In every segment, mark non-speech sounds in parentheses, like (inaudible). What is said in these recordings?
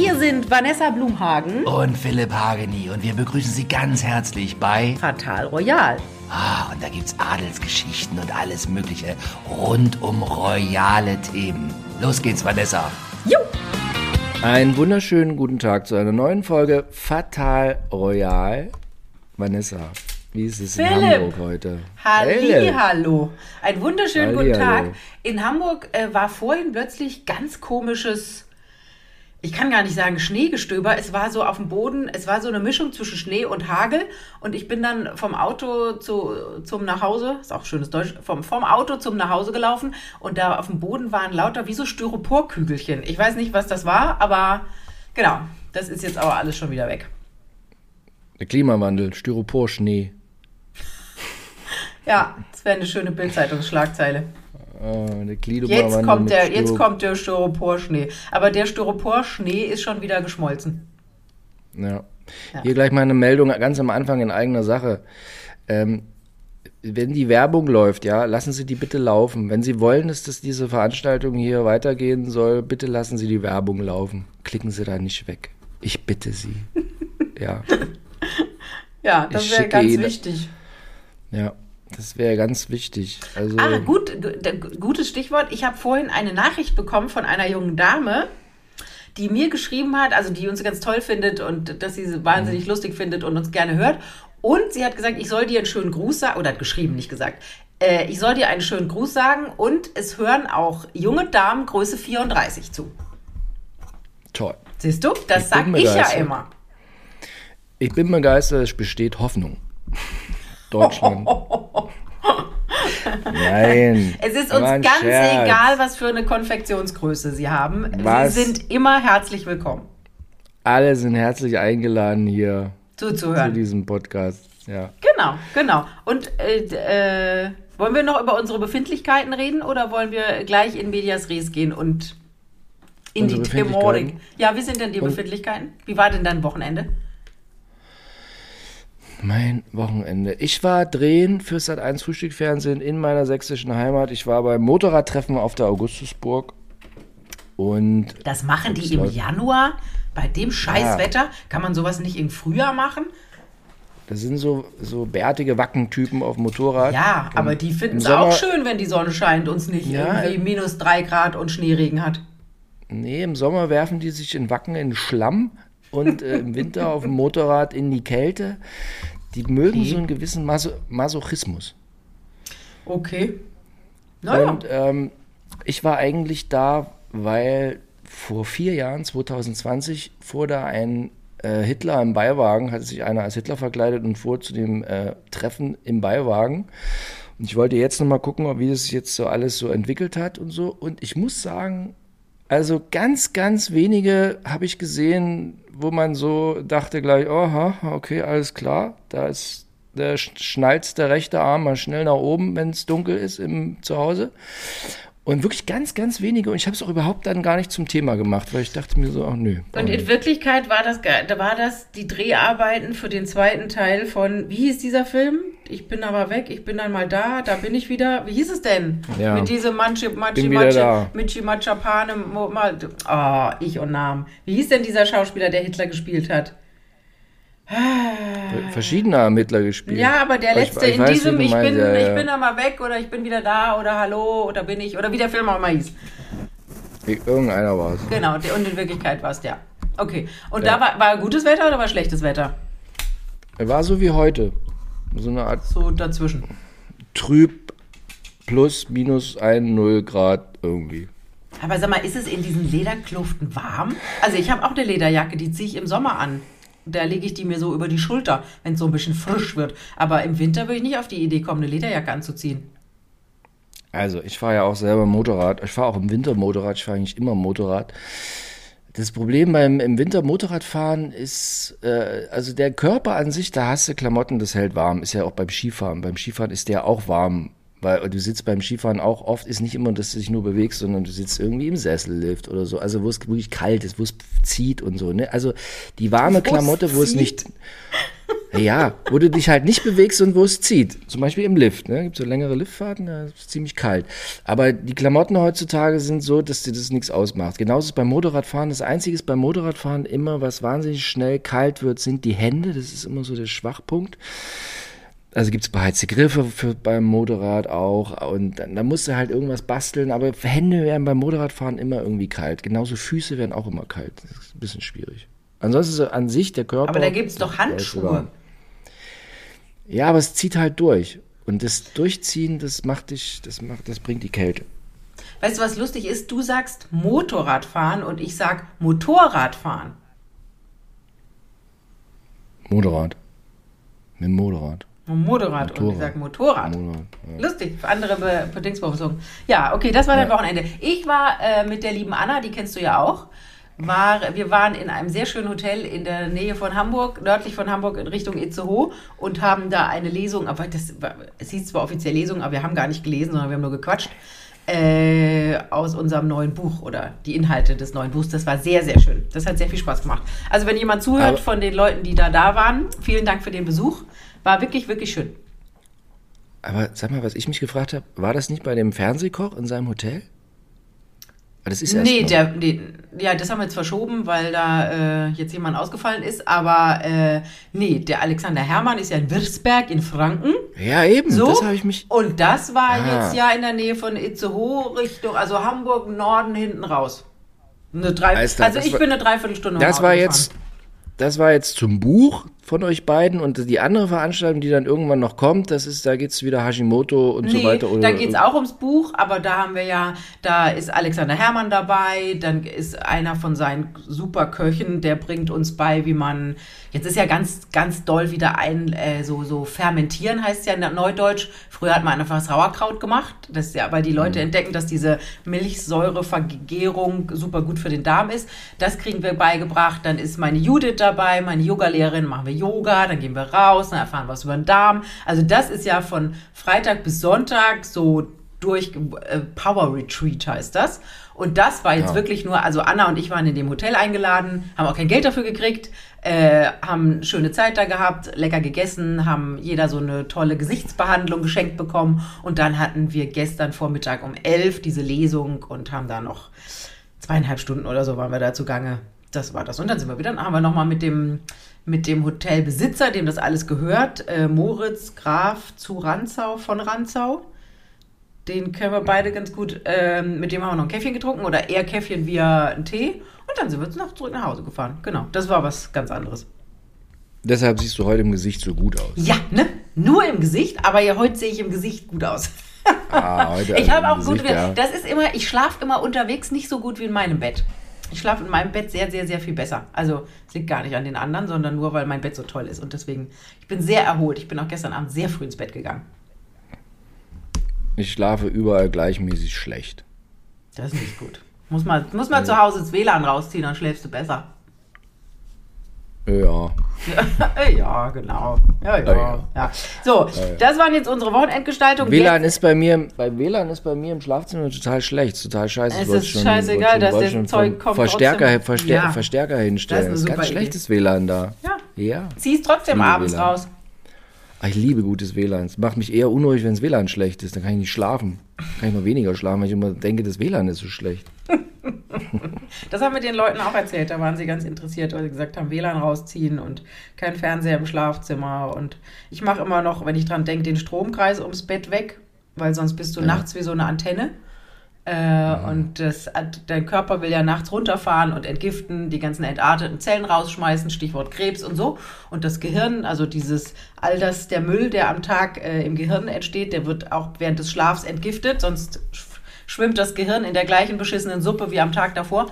Hier sind Vanessa Blumhagen und Philipp Hageni und wir begrüßen Sie ganz herzlich bei Fatal Royal. Ah, und da gibt's Adelsgeschichten und alles Mögliche rund um royale Themen. Los geht's, Vanessa. Jo! Einen wunderschönen guten Tag zu einer neuen Folge Fatal Royal. Vanessa, wie ist es Philipp. in Hamburg heute? Halli, hallo. Ein wunderschönen guten Hallihallo. Tag. In Hamburg äh, war vorhin plötzlich ganz komisches, ich kann gar nicht sagen Schneegestöber, es war so auf dem Boden, es war so eine Mischung zwischen Schnee und Hagel und ich bin dann vom Auto zu, zum Nachhause, ist auch schönes Deutsch, vom, vom Auto zum Nachhause gelaufen und da auf dem Boden waren lauter wie so Styroporkügelchen. Ich weiß nicht, was das war, aber genau, das ist jetzt aber alles schon wieder weg. Der Klimawandel, Styropor-Schnee. (laughs) Ja, das wäre eine schöne Bildzeitungsschlagzeile. Oh, Klimawandel Jetzt kommt, der, jetzt kommt der Styroporschnee. Aber der Styroporschnee ist schon wieder geschmolzen. Ja. Ja. Hier gleich mal eine Meldung ganz am Anfang in eigener Sache. Ähm, wenn die Werbung läuft, ja, lassen Sie die bitte laufen. Wenn Sie wollen, dass das diese Veranstaltung hier weitergehen soll, bitte lassen Sie die Werbung laufen. Klicken Sie da nicht weg. Ich bitte Sie. (laughs) ja, Ja, das wäre ganz Ihnen- wichtig. ja, das wäre ganz wichtig. Also, Ah, gut, gutes Stichwort. Ich habe vorhin eine Nachricht bekommen von einer jungen Dame, die mir geschrieben hat, also die uns ganz toll findet und dass sie sie wahnsinnig Mhm. lustig findet und uns gerne hört. Und sie hat gesagt, ich soll dir einen schönen Gruß sagen, oder hat geschrieben, nicht gesagt. Äh, ich soll dir einen schönen Gruß sagen und es hören auch junge Damen Größe 34 zu. toll. Siehst du? Das Ich sag ich ja immer. Ich bin begeistert, es besteht Hoffnung. (laughs) Deutschland. (laughs) Nein. (laughs) Es ist uns ganz Scherz. egal, was für eine Konfektionsgröße Sie haben. Was? Sie sind immer herzlich willkommen Alle sind herzlich eingeladen hier zu zuzuhören. diesem Podcast. Ja. Genau, genau. Und äh, äh, wollen wir noch über unsere Befindlichkeiten reden oder wollen wir gleich in Medias Res gehen und in Unsere die? Befindlichkeiten? Ja, wie sind denn die Befindlichkeiten? Wie war denn dein Wochenende? Mein Wochenende. Ich war drehen für Sat1 Frühstückfernsehen in meiner sächsischen Heimat. Ich war beim Motorradtreffen auf der Augustusburg. Und Das machen die im. Januar bei dem Scheißwetter. Kann man sowas nicht im Frühjahr machen? das sind so, so bärtige Wackentypen auf Motorrad. Ja, aber die finden es auch schön, wenn die Sonne scheint und es nicht Ja, irgendwie minus drei Grad und Schneeregen hat. Nee, im Sommer werfen die sich in Wacken in Schlamm und äh, im Winter auf dem Motorrad in die Kälte. Die mögen Okay. so einen gewissen Maso Masochismus. Okay. Naja. Und ähm, ich war eigentlich da, weil vor vier Jahren, 2020, fuhr da ein äh, Hitler im Beiwagen, hatte sich einer als Hitler verkleidet und fuhr zu dem äh, Treffen im Beiwagen. Und ich wollte jetzt nochmal gucken, wie das jetzt so alles so entwickelt hat und so. Und ich muss sagen, also ganz, ganz wenige habe ich gesehen, wo man so dachte gleich, aha, okay, alles klar, da ist der sch- schnalzt der rechte Arm mal schnell nach oben, wenn es dunkel ist im Zuhause. Und wirklich ganz, ganz wenige. Und ich habe es auch überhaupt dann gar nicht zum Thema gemacht, weil ich dachte mir so, ach nö. Und in Wirklichkeit war das, war das die Dreharbeiten für den zweiten Teil von, wie hieß dieser Film? Ich bin aber weg, ich bin dann mal da, da bin ich wieder. Wie hieß es denn? Ja. Mit diesem Manchi, Manchi, Manchi. Michi Machapane, oh, ich und Namen. Wie hieß denn dieser Schauspieler, der Hitler gespielt hat? Verschiedene Ermittler gespielt. Ja, aber der Aber ich- letzte ich in weiß, diesem, ich bin, ja, ich ja. bin da mal weg oder ich bin wieder da oder hallo oder bin ich oder wie der Film auch immer hieß. Irgendeiner war es. Genau, und in Wirklichkeit war es der. Okay. Und Ja. da war, war gutes Wetter oder war schlechtes Wetter? Er war so wie heute. So eine Art So dazwischen. trüb plus minus ein Null Grad irgendwie. Aber sag mal, ist es in diesen Lederkluften warm? Also ich habe auch eine Lederjacke, die ziehe ich im Sommer an. Da lege ich die mir so über die Schulter, wenn es so ein bisschen frisch wird. Aber im Winter würde ich nicht auf die Idee kommen, eine Lederjacke anzuziehen. Also, ich fahre ja auch selber Motorrad. Ich fahre auch im Winter Motorrad. Ich fahre eigentlich immer Motorrad. Das Problem beim im Winter Motorradfahren ist, äh, also der Körper an sich, da hast du Klamotten, das hält warm. Ist ja auch beim Skifahren. Beim Skifahren ist der auch warm. Weil du sitzt beim Skifahren auch oft, ist nicht immer, dass du dich nur bewegst, sondern du sitzt irgendwie im Sessellift oder so. Also wo es wirklich kalt ist, wo es zieht und so. Ne? Also die warme Wo Klamotte, wo es nicht. Ja, wo du dich halt nicht bewegst und wo es zieht. Zum Beispiel im Lift. Ne? Gibt so längere Liftfahrten, da ist es ziemlich kalt. Aber die Klamotten heutzutage sind so, dass dir das nichts ausmacht. Genauso ist beim Motorradfahren. Das Einzige ist beim Motorradfahren immer, was wahnsinnig schnell kalt wird, sind die Hände. Das ist immer so der Schwachpunkt. Also gibt es beheizte Griffe für, beim Motorrad auch. Und dann, dann musst du halt irgendwas basteln. Aber Hände werden beim Motorradfahren immer irgendwie kalt. Genauso Füße werden auch immer kalt. Das ist ein bisschen schwierig. Ansonsten ist an sich der Körper. Aber da gibt es doch Handschuhe. Ja, aber es zieht halt durch. Und das Durchziehen, das macht dich, das macht, das bringt die Kälte. Weißt du, was lustig ist? Du sagst Motorradfahren und ich sag Motorradfahren. Motorrad. Mit dem Motorrad. Motorrad, Motorrad. und ich sag Motorrad. Motorrad ja. Lustig, andere Be Bedingungsbefassung. Ja, okay, das war ja. dein Wochenende. Ich war äh, mit der lieben Anna, die kennst du ja auch war, wir waren in einem sehr schönen Hotel in der Nähe von Hamburg, nördlich von Hamburg in Richtung Itzehoe und haben da eine Lesung, aber das es hieß zwar offiziell Lesung, aber wir haben gar nicht gelesen, sondern wir haben nur gequatscht, äh, aus unserem neuen Buch oder die Inhalte des neuen Buchs. Das war sehr, sehr schön. Das hat sehr viel Spaß gemacht. Also wenn jemand zuhört aber von den Leuten, die da da waren, vielen Dank für den Besuch. War wirklich, wirklich schön. Aber sag mal, was ich mich gefragt habe, war das nicht bei dem Fernsehkoch in seinem Hotel? Das ist nee, der, nee, ja, das haben wir jetzt verschoben, weil da äh, jetzt jemand ausgefallen ist. Aber äh, nee, der Alexander Hermann ist ja in Würzberg in Franken. Ja, eben. So. Das habe ich mich. Und das war ah. jetzt ja in der Nähe von Itzehoe Richtung, also Hamburg Norden hinten raus. Eine drei, also, ich war, bin eine Dreiviertelstunde. Das war jetzt, das war jetzt zum Buch von euch beiden und die andere Veranstaltung, die dann irgendwann noch kommt, das ist, da geht es wieder Hashimoto und nee, so weiter. Oder, da geht es auch ums Buch, aber da haben wir ja, da ist Alexander Herrmann dabei, dann ist einer von seinen Superköchen, der bringt uns bei, wie man, jetzt ist ja ganz, ganz doll wieder ein, äh, so, so fermentieren heißt ja in Neudeutsch. Früher hat man einfach Sauerkraut gemacht, das ja, weil die Leute mhm. entdecken, dass diese Milchsäurevergärung super gut für den Darm ist. Das kriegen wir beigebracht. Dann ist meine Judith dabei, meine Yogalehrerin, machen wir Yoga, dann gehen wir raus, dann erfahren was über den Darm. Also das ist ja von Freitag bis Sonntag so durch äh, Power Retreat heißt das. Und das war jetzt ja. wirklich nur, also Anna und ich waren in dem Hotel eingeladen, haben auch kein Geld dafür gekriegt, äh, haben schöne Zeit da gehabt, lecker gegessen, haben jeder so eine tolle Gesichtsbehandlung geschenkt bekommen. Und dann hatten wir gestern Vormittag um elf diese Lesung und haben da noch zweieinhalb Stunden oder so waren wir da zugange. Das war das. Und dann sind wir wieder, dann haben wir nochmal mit dem mit dem Hotelbesitzer, dem das alles gehört, äh, Moritz Graf zu Ranzau von Ranzau. Den kennen wir beide ganz gut. Ähm, mit dem haben wir noch ein Käffchen getrunken oder eher Käffchen via einen Tee. Und dann sind wir noch zurück nach Hause gefahren. Genau, das war was ganz anderes. Deshalb siehst du heute im Gesicht so gut aus. Ja, ne? Nur im Gesicht, aber ja, heute sehe ich im Gesicht gut aus. Ah, heute (laughs) ich habe auch Gesicht, gut. Ja. Das ist immer, ich schlafe immer unterwegs nicht so gut wie in meinem Bett. Ich schlafe in meinem Bett sehr, sehr, sehr viel besser. Also es liegt gar nicht an den anderen, sondern nur, weil mein Bett so toll ist. Und deswegen, ich bin sehr erholt. Ich bin auch gestern Abend sehr früh ins Bett gegangen. Ich schlafe überall gleichmäßig schlecht. Das ist nicht gut. Muss man, muss man zu Hause das WLAN rausziehen, dann schläfst du besser. Ja. (laughs) ja, genau. Ja, ja. ja. ja. So, das waren jetzt unsere Wochenendgestaltungen. WLAN ist bei mir, bei WLAN ist bei mir im Schlafzimmer total schlecht, total scheiße. Es ist schon, scheißegal, dass das Zeug kommt. Verstärker, Verstär ja. Verstärker hinstellen. Das ist, ist ganz schlechtes WLAN da. Ja. ja. Ziehst trotzdem abends WLAN. raus. Ach, ich liebe gutes WLAN. Es macht mich eher unruhig, wenn das WLAN schlecht ist. Dann kann ich nicht schlafen. Dann kann ich mal weniger schlafen, weil ich immer denke, das WLAN ist so schlecht. (laughs) das haben wir den Leuten auch erzählt. Da waren sie ganz interessiert, weil sie gesagt haben, WLAN rausziehen und kein Fernseher im Schlafzimmer. Und ich mache immer noch, wenn ich dran denke, den Stromkreis ums Bett weg, weil sonst bist du ja. nachts wie so eine Antenne. Äh, mhm. Und das, dein Körper will ja nachts runterfahren und entgiften, die ganzen entarteten Zellen rausschmeißen, Stichwort Krebs und so. Und das Gehirn, also dieses, all das, der Müll, der am Tag äh, im Gehirn entsteht, der wird auch während des Schlafs entgiftet, sonst schwimmt das Gehirn in der gleichen beschissenen Suppe wie am Tag davor.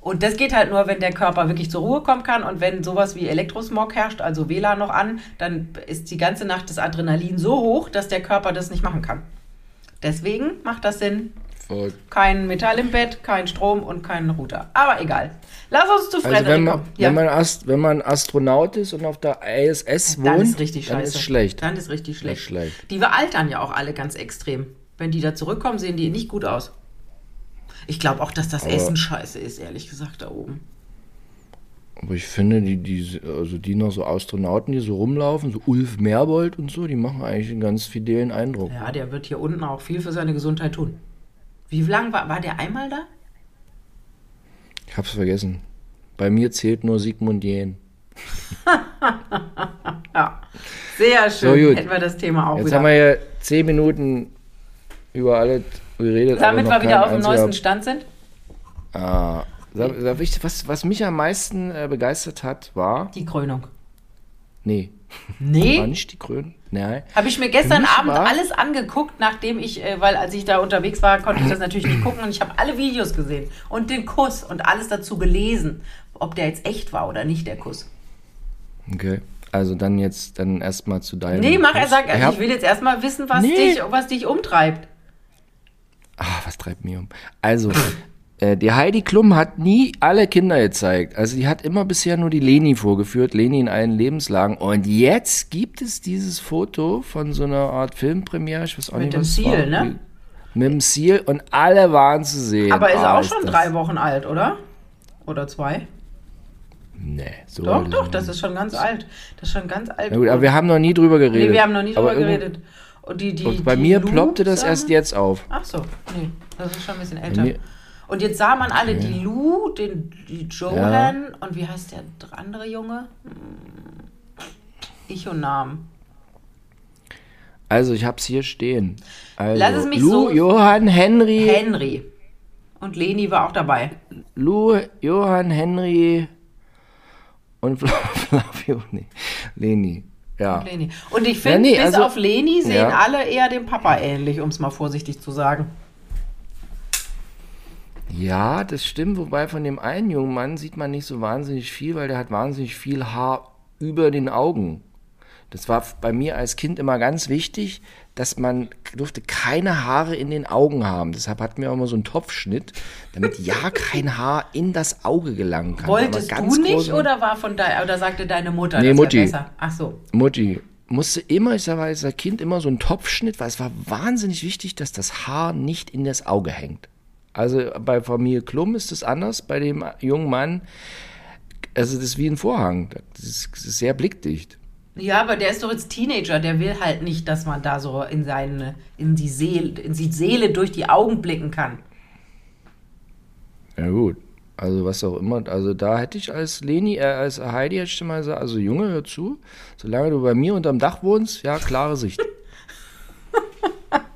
Und das geht halt nur, wenn der Körper wirklich zur Ruhe kommen kann und wenn sowas wie Elektrosmog herrscht, also WLAN noch an, dann ist die ganze Nacht das Adrenalin so hoch, dass der Körper das nicht machen kann. Deswegen macht das Sinn. Voll. Kein Metall im Bett, kein Strom und kein Router. Aber egal. Lass uns zu Frederik also wenn man, kommen. Ja. Wenn, man Ast, wenn man Astronaut ist und auf der ISS wohnt, dann ist richtig dann ist schlecht. Dann ist richtig schlecht. Ist schlecht. Die altern ja auch alle ganz extrem. Wenn die da zurückkommen, sehen die nicht gut aus. Ich glaube auch, dass das Aber Essen scheiße ist, ehrlich gesagt, da oben. Aber ich finde, die, die, also die noch so Astronauten, die so rumlaufen, so Ulf Merbold und so, die machen eigentlich einen ganz fidelen Eindruck. Ja, der wird hier unten auch viel für seine Gesundheit tun. Wie lang war, war der einmal da? Ich hab's vergessen. Bei mir zählt nur Sigmund Jähn. (laughs) Ja, sehr schön. So. Hätten wir das Thema auch Jetzt wieder. haben wir ja zehn Minuten über alles geredet. Damit wir wieder auf dem neuesten Stand sind. Ah, was, was mich am meisten äh, begeistert hat, war. Die Krönung. Nee, war Nee, nicht die Krön. Nein. habe ich mir gestern Abend alles angeguckt, nachdem ich, äh, weil als ich da unterwegs war, konnte ich das natürlich nicht gucken und ich habe alle Videos gesehen und den Kuss und alles dazu gelesen, ob der jetzt echt war oder nicht, der Kuss. Okay. Also dann jetzt dann erstmal zu deinem. Nee, mach er sagt, Ich also hab- ich will jetzt erstmal wissen, was, Nee. dich, was dich umtreibt. Ah, was treibt mich um? Also, die Heidi Klum hat nie alle Kinder gezeigt. Also die hat immer bisher nur die Leni vorgeführt, Leni in allen Lebenslagen. Und jetzt gibt es dieses Foto von so einer Art Filmpremiere, ich weiß auch Mit nicht, dem was es Ziel, ne? Mit dem Ziel und alle waren zu sehen. Aber ist Ah, auch schon das- drei Wochen alt, oder? Oder zwei? Nee, so Doch, doch, ist das ist schon ganz alt. Das ist schon ganz alt. Na gut, aber wir haben noch nie drüber geredet. nee, wir haben noch nie drüber Aber geredet. Und die, die, Und bei die mir Lou ploppte das erst jetzt auf. Ach so, nee, das ist schon ein bisschen älter. Und jetzt sah man alle die Lou, den, die Johan und wie heißt der andere Junge? Hm, Ich und Namen. Also, ich hab's hier stehen. Also, Lass es mich Lou, so- Johann, Henry, Henry. Und Leni war auch dabei. Lou, Johann, Henry und Fla- (laughs) Flavio, nee, Leni. Ja. Leni. Und ich finde, nee, bis also- auf Leni sehen Ja. alle eher dem Papa ähnlich, um es mal vorsichtig zu sagen. Ja, das stimmt. Wobei von dem einen jungen Mann sieht man nicht so wahnsinnig viel, weil der hat wahnsinnig viel Haar über den Augen. Das war bei mir als Kind immer ganz wichtig, dass man durfte keine Haare in den Augen haben. Deshalb hatten wir auch immer so einen Topfschnitt, damit ja kein Haar in das Auge gelangen kann. Wolltest du nicht oder war von da oder sagte deine Mutter, Nee, das Mutti. besser? Ach so. Mutti musste immer, ich mal, als Kind immer so einen Topfschnitt, weil es war wahnsinnig wichtig, dass das Haar nicht in das Auge hängt. Also bei Familie Klum ist es anders, bei dem jungen Mann, also das ist wie ein Vorhang, das ist, das ist sehr blickdicht. Ja, aber der ist doch jetzt Teenager, der will halt nicht, dass man da so in seine, in die Seele, in die Seele durch die Augen blicken kann. Ja gut, also was auch immer, also da hätte ich als Leni, äh, als Heidi hätte ich mal gesagt, also Junge, hör zu, solange du bei mir unterm Dach wohnst, ja, klare Sicht. (laughs)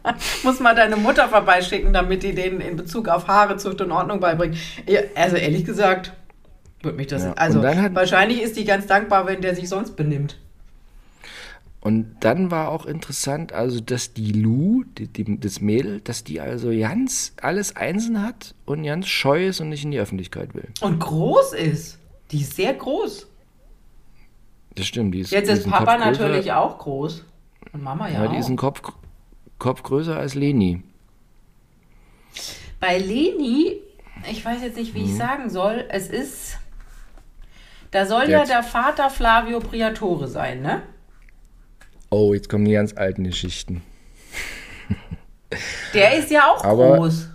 (laughs) Muss mal deine Mutter vorbeischicken, damit die denen in Bezug auf Haare, Zucht und Ordnung beibringt. Also ehrlich gesagt, würde mich das. Ja, Also wahrscheinlich ist die ganz dankbar, wenn der sich sonst benimmt. Und dann war auch interessant, also dass die Lou, die, die, das Mädel, dass die also ganz alles einzeln hat und ganz scheu ist und nicht in die Öffentlichkeit will. Und groß ist. Die ist sehr groß. Das stimmt, die ist Jetzt ist Papa natürlich auch groß. Und Mama ja, Ja, die ist auch. ein Kopf, Kopf größer als Leni. Bei Leni, ich weiß jetzt nicht, wie Mhm. ich sagen soll, es ist. Da soll Jetzt. ja der Vater Flavio Priatore sein, ne? Oh, jetzt kommen die ganz alten Geschichten. (laughs) Der ist ja auch Aber- groß.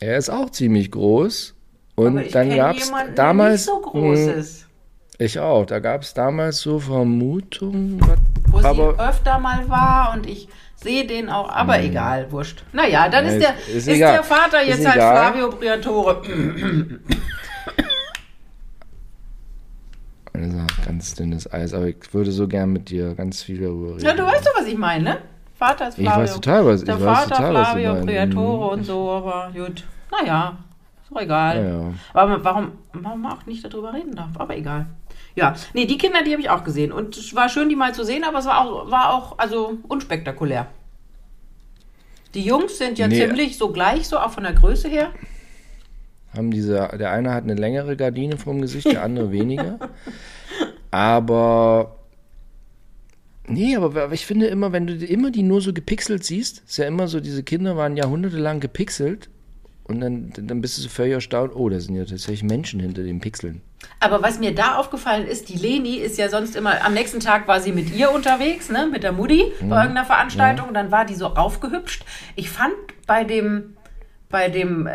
Er ist auch ziemlich groß. Und dann gab es damals. so groß Hm, ist. Ich auch. Da gab es damals so Vermutungen. Wo aber sie öfter mal war und ich sehe den auch, aber egal, wurscht. Naja, dann Ja, ist, der, ist- ist, ist der Vater Ist jetzt halt egal. Flavio Priatore. Also, ganz dünnes Eis. Aber ich würde so gern mit dir ganz viel darüber reden. Ja, du weißt doch, was ich meine, ne? Vater ist Ich Flavio. weiß total, was- ich Der Vater total, was Flavio meinst. Priatore und so, aber gut. Naja, ist doch egal. Ja, ja. Aber warum, warum man auch nicht darüber reden darf, aber egal. Ja, nee, die Kinder, die habe ich auch gesehen. Und es war schön, die mal zu sehen, aber es war auch, war auch also unspektakulär. Die Jungs sind ja Nee. ziemlich so gleich, so auch von der Größe her. haben diese, der eine hat eine längere Gardine vorm Gesicht, der andere weniger. Aber nee, aber ich finde immer, wenn du die- immer die nur so gepixelt siehst, ist ja immer so, diese Kinder waren jahrhundertelang gepixelt und dann, dann bist du so völlig erstaunt, oh, da sind ja tatsächlich Menschen hinter den Pixeln. Aber was mir da aufgefallen ist, die Leni ist ja sonst immer, am nächsten Tag war sie mit ihr unterwegs, ne, mit der Mutti Mhm. bei irgendeiner Veranstaltung, dann war die so aufgehübscht. Ich fand bei dem, bei dem, äh,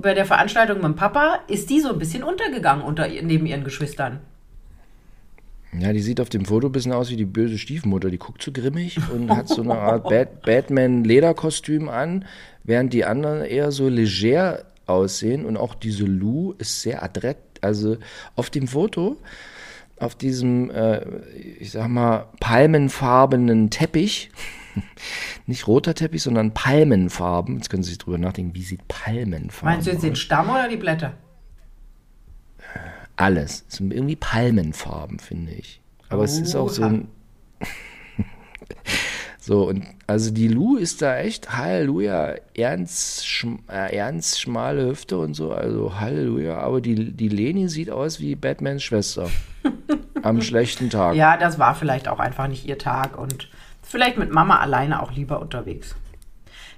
bei der Veranstaltung mit dem Papa, ist die so ein bisschen untergegangen unter, neben ihren Geschwistern. Ja, die sieht auf dem Foto ein bisschen aus wie die böse Stiefmutter. Die guckt so grimmig und hat so eine Art Bat (laughs) Batman-Lederkostüm an, während die anderen eher so leger aussehen. Und auch diese Lou ist sehr adrett. Also auf dem Foto, auf diesem, äh, ich sag mal, palmenfarbenen Teppich, (laughs) nicht roter Teppich, sondern Palmenfarben. Jetzt können Sie sich drüber nachdenken, wie sieht Palmenfarben Meinst du jetzt den Stamm oder die Blätter? alles. Es sind irgendwie Palmenfarben, finde ich. Aber es ist auch so ein. (laughs) so, und also die Lu ist da echt, Halleluja, ernst, schm, äh, ernst schmale Hüfte und so, also Halleluja. Aber die, die Leni sieht aus wie Batmans Schwester. (laughs) am schlechten Tag. Ja, das war vielleicht auch einfach nicht ihr Tag und vielleicht mit Mama alleine auch lieber unterwegs.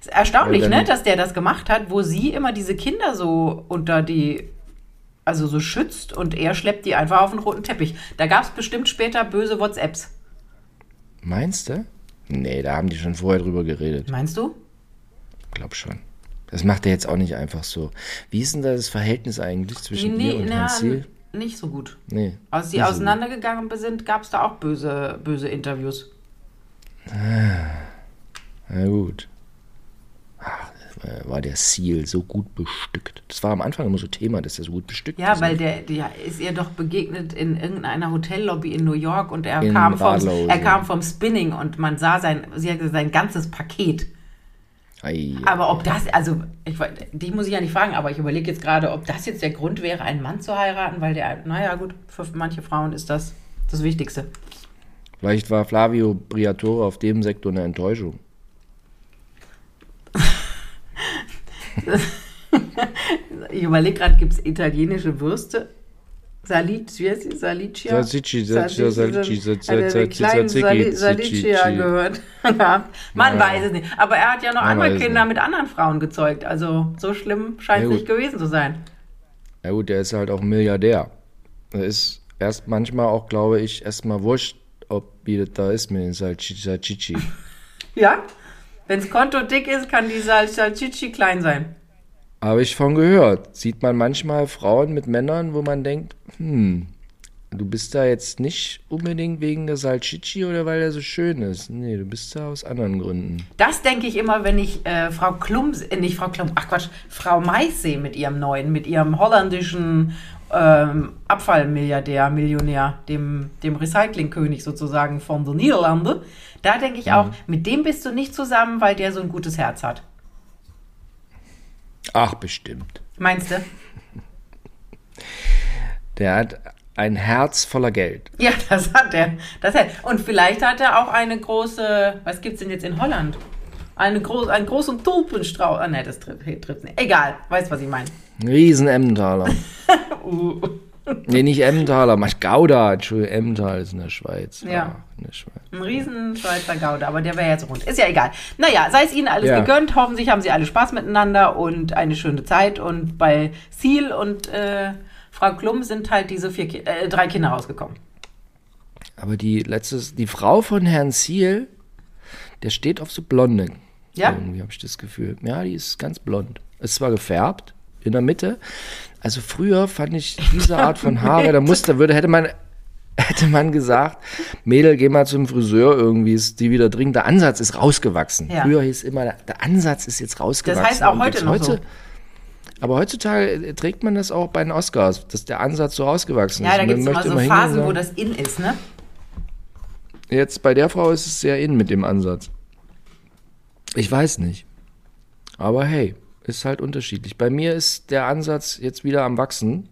Ist erstaunlich, Ja, ne, dass der das gemacht hat, wo sie immer diese Kinder so unter die, also so schützt und er schleppt die einfach auf den roten Teppich. Da gab es bestimmt später böse WhatsApps. Meinst du? Nee, da haben die schon vorher drüber geredet. Meinst du? Glaub schon. Das macht er jetzt auch nicht einfach so. Wie ist denn da das Verhältnis eigentlich zwischen ihr und na, Ziel? nicht so gut. Nee. Als die nicht so auseinandergegangen sind, gab es da auch böse, böse Interviews. Na gut. Ach, das war der Seal so gut bestückt. Das war am Anfang immer so Thema, dass er so gut bestückt Ja, ist. weil der, der ist ihr doch begegnet in irgendeiner Hotellobby in New York und er In kam vom, er kam vom Spinning und man sah sein, sie hat gesagt, sein ganzes Paket. Ei, Aber ob das, also ich, dich muss ich ja nicht fragen, aber ich überlege jetzt gerade, ob das jetzt der Grund wäre, einen Mann zu heiraten, weil der, naja gut, für manche Frauen ist das das Wichtigste. Vielleicht war Flavio Briatore auf dem Sektor eine Enttäuschung. Ich überlege gerade, gibt es italienische Würste? Salic, wie heißt die? Salicia? Salsicci, Salsiccia, Salsicci, Hat er den Salsicci, kleinen Sali- Salsicci, Salicia gehört. (laughs) Man weiß es nicht. Aber er hat ja noch andere Kinder mit anderen Frauen gezeugt. Also so schlimm scheint es nicht gewesen zu sein. Ja gut, der ist halt auch Milliardär. Er ist erst manchmal auch, glaube ich, erstmal wurscht, ob wie das da ist mit den. Salsicci. Ja? Wenns Konto dick ist, kann die Sal Salchichi klein sein. Habe ich von gehört. Sieht man manchmal Frauen mit Männern, wo man denkt, hm, du bist da jetzt nicht unbedingt wegen der Salchichi oder weil er so schön ist. Nee, du bist da aus anderen Gründen. Das denke ich immer, wenn ich äh, Frau Klum, äh, nicht Frau Klum, ach Quatsch, Frau Mais sehe mit ihrem neuen, mit ihrem holländischen ähm, Abfallmilliardär, Millionär, dem, dem Recyclingkönig sozusagen von den Niederlanden. Da denke ich auch, mit dem bist du nicht zusammen, weil der so ein gutes Herz hat. Ach, bestimmt. Meinst du? (laughs) Der hat ein Herz voller Geld. Ja, (laughs) das hat er. Das hat, und vielleicht hat er auch eine große, was gibt's denn jetzt in Holland? Eine groß, einen großen Tulpenstrauß. Ah, ne, das trifft, trifft nicht. Egal, weißt was ich meine. Ein riesen Emmentaler. (laughs) Uh. nee, nicht Emmentaler, mach Gouda. Entschuldigung, Emmental ist in der Schweiz. Ja. In der Schweiz. Ein riesen Schweizer Gouda, aber der wäre jetzt rund. Ist ja egal. Naja, sei es Ihnen alles Ja. gegönnt. Hoffentlich haben Sie alle Spaß miteinander und eine schöne Zeit. Und bei Seal und äh, Frau Klum sind halt diese vier, Ki äh, drei Kinder rausgekommen. Aber die letztes, die Frau von Herrn Ziel, der steht auf so Blonde. Ja? Irgendwie habe ich das Gefühl. Ja, die ist ganz blond. Ist zwar gefärbt in der Mitte. Also früher fand ich diese (laughs) Art von Haare, da musste, würde, hätte man, (laughs) hätte man gesagt, Mädel, geh mal zum Friseur irgendwie, ist die wieder dringend. Der Ansatz ist rausgewachsen. Ja. Früher hieß immer, der, Ansatz ist jetzt rausgewachsen. Das heißt auch heute noch so. Aber heutzutage trägt man das auch bei den Oscars, dass der Ansatz so rausgewachsen Ja, ist. da Man gibt es immer so und Phasen, wo das in ist, ne? Jetzt bei der Frau ist es sehr in mit dem Ansatz. Ich weiß nicht. Aber hey, ist halt unterschiedlich. Bei mir ist der Ansatz jetzt wieder am Wachsen.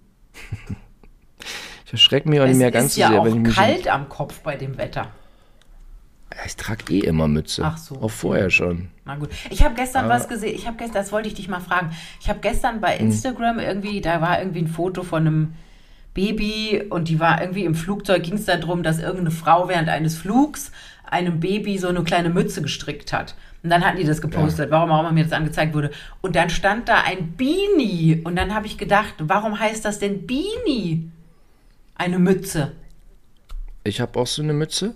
ich erschrecke mich auch nicht Es mehr ganz ist so ja sehr, auch wenn ich mich. kalt am Kopf bei dem Wetter. ich trage eh immer Mütze. Ach so. Auch vorher schon. Na gut. Ich habe gestern Aber- was gesehen. Ich habe gestern, das wollte ich dich mal fragen. Ich habe gestern Hm. bei Instagram irgendwie, da war irgendwie ein Foto von einem Baby und die war irgendwie im Flugzeug. Ging es darum, dass irgendeine Frau während eines Flugs einem Baby so eine kleine Mütze gestrickt hat. Und dann hatten die das gepostet, warum auch immer mir das angezeigt wurde. Und dann stand da ein Beanie. Und dann habe ich gedacht, warum heißt das denn Beanie? Eine Mütze. Ich habe auch so eine Mütze.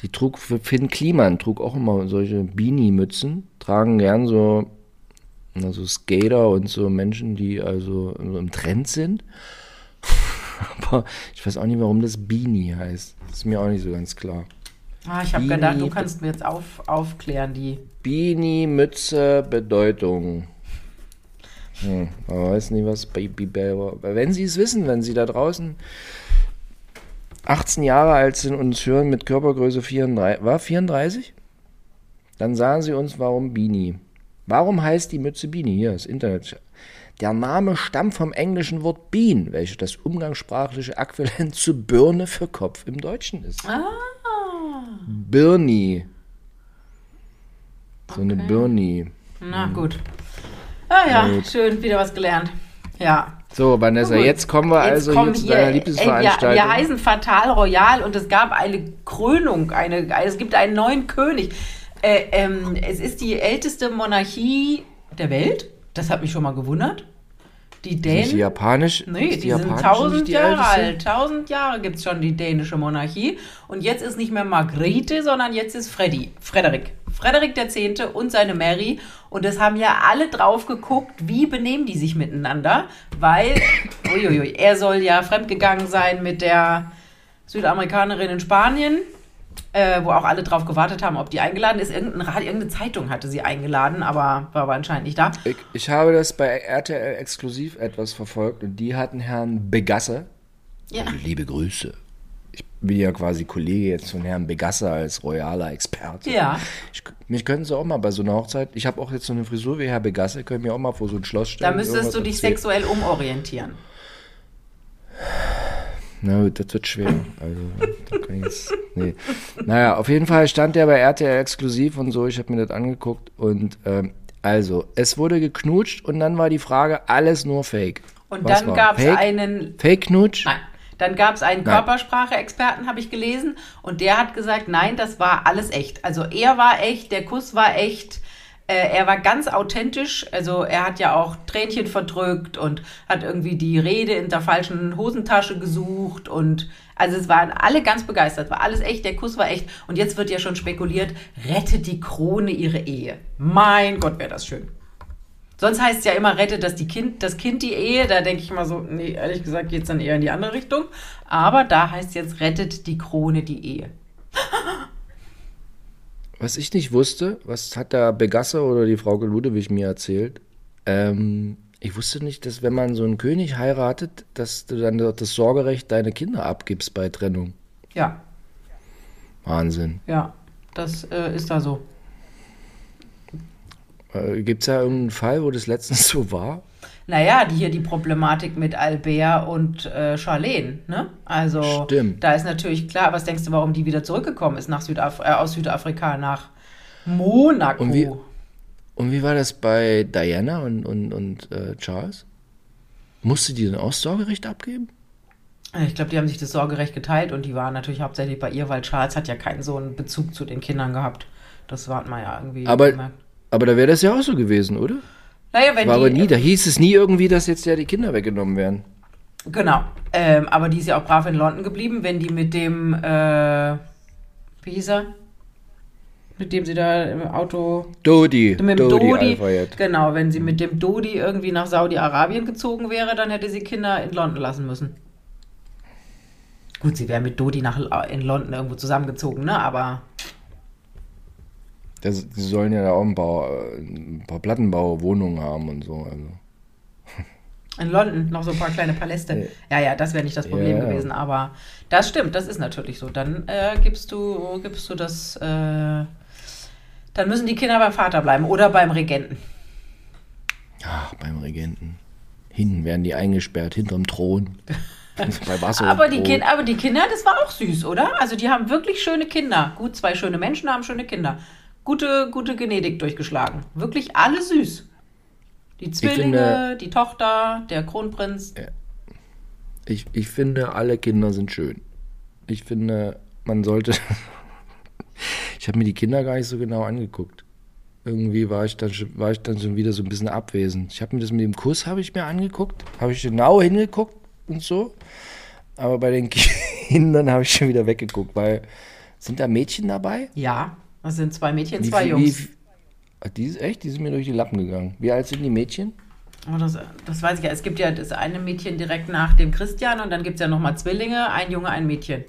Die trug für Finn Kliman, trug auch immer solche Beanie-Mützen. Tragen gern so Also Skater und so Menschen, die also im Trend sind. (laughs) Aber ich weiß auch nicht, warum das Beanie heißt. Das ist mir auch nicht so ganz klar. Ah, ich habe gedacht, du kannst mir jetzt auf, aufklären, die. Beanie, Mütze, Bedeutung. Hm, man weiß nicht, was Baby Bell Wenn Sie es wissen, wenn Sie da draußen 18 Jahre alt sind und uns hören mit Körpergröße 34, war 34? Dann sagen Sie uns, warum Beanie. Warum heißt die Mütze Beanie? Hier, das Internet. Der Name stammt vom englischen Wort Bean, welches das umgangssprachliche Äquivalent zu Birne für Kopf im Deutschen ist. Ah. Birni. So eine Okay. Birni. Na gut. Ah ja, Gut. schön, wieder was gelernt. Ja. So, Vanessa, Gut. jetzt kommen wir also kommen hier zu deiner ey, wir, Lieblingsveranstaltung. wir heißen Fatal Royal und es gab eine Krönung, eine, es gibt einen neuen König. Äh, ähm, es ist die älteste Monarchie der Welt. Das hat mich schon mal gewundert. Die Ist nicht die Dänen. japanisch? Nee, ist die, sind tausend die Jahre alt. Tausend Jahre gibt es schon die dänische Monarchie. Und jetzt ist nicht mehr Margrethe, sondern jetzt ist Freddy. Frederik. Frederik der Zehnte und seine Mary. Und das haben ja alle drauf geguckt, wie benehmen die sich miteinander. Weil, (coughs) uiuiui, er soll ja fremdgegangen sein mit der Südamerikanerin in Spanien. Äh, wo auch alle drauf gewartet haben, ob die eingeladen ist. Irgendein Radio, irgendeine Zeitung hatte sie eingeladen, aber war aber anscheinend nicht da. Ich, ich habe das bei RTL exklusiv etwas verfolgt und die hatten Herrn Begasse. Ja. Liebe Grüße. Ich bin ja quasi Kollege jetzt von Herrn Begasse als royaler Experte. Ja. Ich, mich könnten sie auch mal bei so einer Hochzeit. Ich habe auch jetzt so eine Frisur wie Herr Begasse, können mir auch mal vor so ein Schloss stellen. Da müsstest du dich erzählen. sexuell umorientieren. Na gut, das wird schwer. Also, da kann ich jetzt. Nee. Naja, auf jeden Fall stand der bei RTL exklusiv und so. Ich habe mir das angeguckt und ähm, also, es wurde geknutscht und dann war die Frage, alles nur Fake. Und Was dann gab es Fake? einen, Fake-Knutsch? nein, dann gab es einen. Körpersprache-Experten, habe ich gelesen, und der hat gesagt, nein, das war alles echt. Also er war echt, der Kuss war echt, er war ganz authentisch, also er hat ja auch Tränchen verdrückt und hat irgendwie die Rede in der falschen Hosentasche gesucht und also es waren alle ganz begeistert, war alles echt, der Kuss war echt und jetzt wird ja schon spekuliert, rettet die Krone ihre Ehe. Mein Gott, wäre das schön. Sonst heißt es ja immer, rettet das, die kind, das Kind die Ehe. Da denke ich immer so, nee, ehrlich gesagt geht es dann eher in die andere Richtung. Aber da heißt jetzt, rettet die Krone die Ehe. Was ich nicht wusste, was hat der Begasse oder die Frau Ludewig mir erzählt? Ähm, ich wusste nicht, dass wenn man so einen König heiratet, dass du dann das Sorgerecht deine Kinder abgibst bei Trennung. Ja, Wahnsinn. ja, das äh, ist da so. Äh, Gibt es da irgendeinen Fall, wo das letztens so war? Naja, die hier die Problematik mit Albert und äh, Charlene, ne? Also, Stimmt. da ist natürlich klar, was denkst du, warum die wieder zurückgekommen ist nach Südaf äh, aus Südafrika nach Monaco? Und wie- Und wie war das bei Diana und, und, und äh, Charles? Musste die dann auch Sorgerecht abgeben? Ich glaube, die haben sich das Sorgerecht geteilt und die waren natürlich hauptsächlich bei ihr, weil Charles hat ja keinen so einen Bezug zu den Kindern gehabt. Das hat man ja irgendwie Aber, gemerkt. aber da wäre das ja auch so gewesen, oder? Naja, wenn War aber die, nie, da hieß es nie irgendwie, dass jetzt ja die Kinder weggenommen werden. Genau. Ähm, aber die ist ja auch brav in London geblieben, wenn die mit dem, äh, wie hieß er? Mit dem sie da im Auto, Dodi, mit dem Dodi, Dodi, genau, wenn sie mit dem Dodi irgendwie nach Saudi-Arabien gezogen wäre, dann hätte sie Kinder in London lassen müssen. Gut, sie wäre mit Dodi nach, in London irgendwo zusammengezogen, ne, aber Das, die sollen ja da auch ein paar, äh, ein paar Plattenbauwohnungen haben und so. Also. In London noch so ein paar kleine Paläste. Ja, ja, das wäre nicht das Problem Ja, gewesen, aber das stimmt, das ist natürlich so. Dann äh, gibst du, gibst du das, äh, dann müssen die Kinder beim Vater bleiben oder beim Regenten. Ach, beim Regenten. Hinten werden die eingesperrt, hinterm Thron. (laughs) Bei Wasser Aber die, kind, aber die Kinder, das war auch süß, oder? Also die haben wirklich schöne Kinder. Gut, zwei schöne Menschen haben schöne Kinder. Gute, gute Genetik durchgeschlagen. Wirklich alle süß. Die Zwillinge, finde- die Tochter, der Kronprinz. Ich, ich finde, alle Kinder sind schön. Ich finde, man sollte. (laughs) ich habe mir die Kinder gar nicht so genau angeguckt. Irgendwie war ich dann schon, war ich dann schon wieder so ein bisschen abwesend. Ich habe mir das mit dem Kuss habe ich mir angeguckt, habe ich genau hingeguckt und so. Aber bei den (laughs) Kindern habe ich schon wieder weggeguckt, weil sind da Mädchen dabei? Ja, das sind zwei Mädchen, Wie zwei viel- Jungs. Wie, Ah, Die ist echt, die sind mir durch die Lappen gegangen. Wie alt sind die Mädchen? Oh, das, das weiß ich ja. Es gibt ja das eine Mädchen direkt nach dem Christian und dann gibt es ja nochmal Zwillinge, ein Junge, ein Mädchen.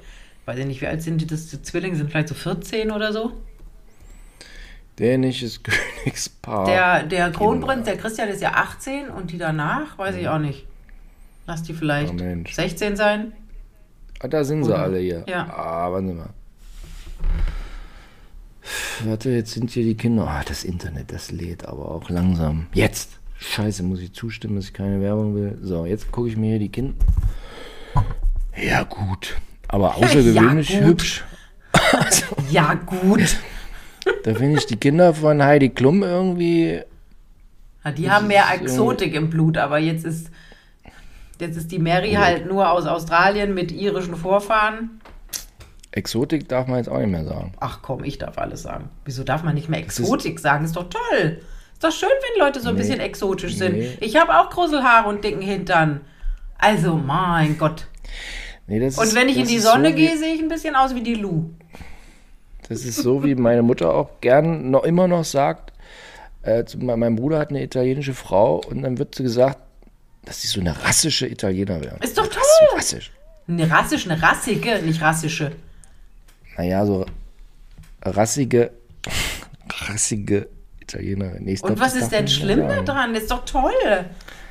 Weiß ich nicht, wie alt sind die? Das die Zwillinge sind vielleicht so 14 oder so. Dänisches (laughs) Königspaar. Der, der Kronprinz, der Christian ist ja 18 und die danach, weiß ich auch nicht. Lass die vielleicht Oh, Mensch. 16 sein. Ah, da sind sie Oder? alle hier. Ja. Ah, warten Sie mal. Warte, jetzt sind hier die Kinder. Ah, das Internet, das lädt aber auch langsam. Jetzt! Scheiße, muss ich zustimmen, dass ich keine Werbung will. So, jetzt gucke ich mir hier die Kinder. Ja, gut. Aber außergewöhnlich Ja, gut. hübsch. (laughs) Ja, gut. Da finde ich die Kinder von Heidi Klum irgendwie. Ja, die haben mehr Exotik im Blut, aber jetzt ist, jetzt ist die Mary halt nur aus Australien mit irischen Vorfahren. Exotik darf man jetzt auch nicht mehr sagen. Ach komm, ich darf alles sagen. Wieso darf man nicht mehr ist- Exotik sagen? Ist doch toll. Ist doch schön, wenn Leute so ein Nee. bisschen exotisch sind. Nee. Ich habe auch Gruselhaare und dicken Hintern. Also, mein Gott. Nee, Und ist, wenn ich in die ist Sonne so gehe, sehe ich ein bisschen aus wie die Lu. Das ist so, wie meine Mutter auch gern noch immer noch sagt. Äh, mein Bruder hat eine italienische Frau und dann wird sie gesagt, dass sie so eine rassische Italiener wäre. Ist doch toll. Rassisch. Eine rassische, eine rassige, nicht rassische. Naja, so rassige, rassige Italienerin. Nee, Und was ist denn schlimm daran? Das ist doch toll.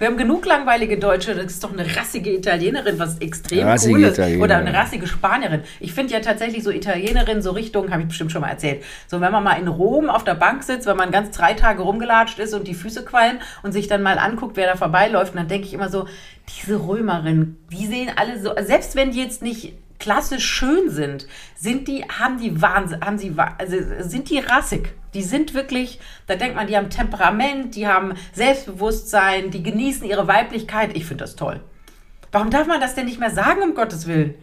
Wir haben genug langweilige Deutsche. Das ist doch eine rassige Italienerin, was extrem Rassige cool ist. Italienerin. Oder eine rassige Spanierin. Ich finde ja tatsächlich so Italienerin, so Richtung, habe ich bestimmt schon mal erzählt. So, wenn man mal in Rom auf der Bank sitzt, wenn man ganz drei Tage rumgelatscht ist und die Füße qualmen und sich dann mal anguckt, wer da vorbeiläuft, und dann denke ich immer so, diese Römerin, die sehen alle so, selbst wenn die jetzt nicht klassisch schön sind, sind die, haben die Wahnsinn, haben sie, also sind die rassig. Die sind wirklich, da denkt man, die haben Temperament, die haben Selbstbewusstsein, die genießen ihre Weiblichkeit. Ich finde das toll. Warum darf man das denn nicht mehr sagen, um Gottes Willen?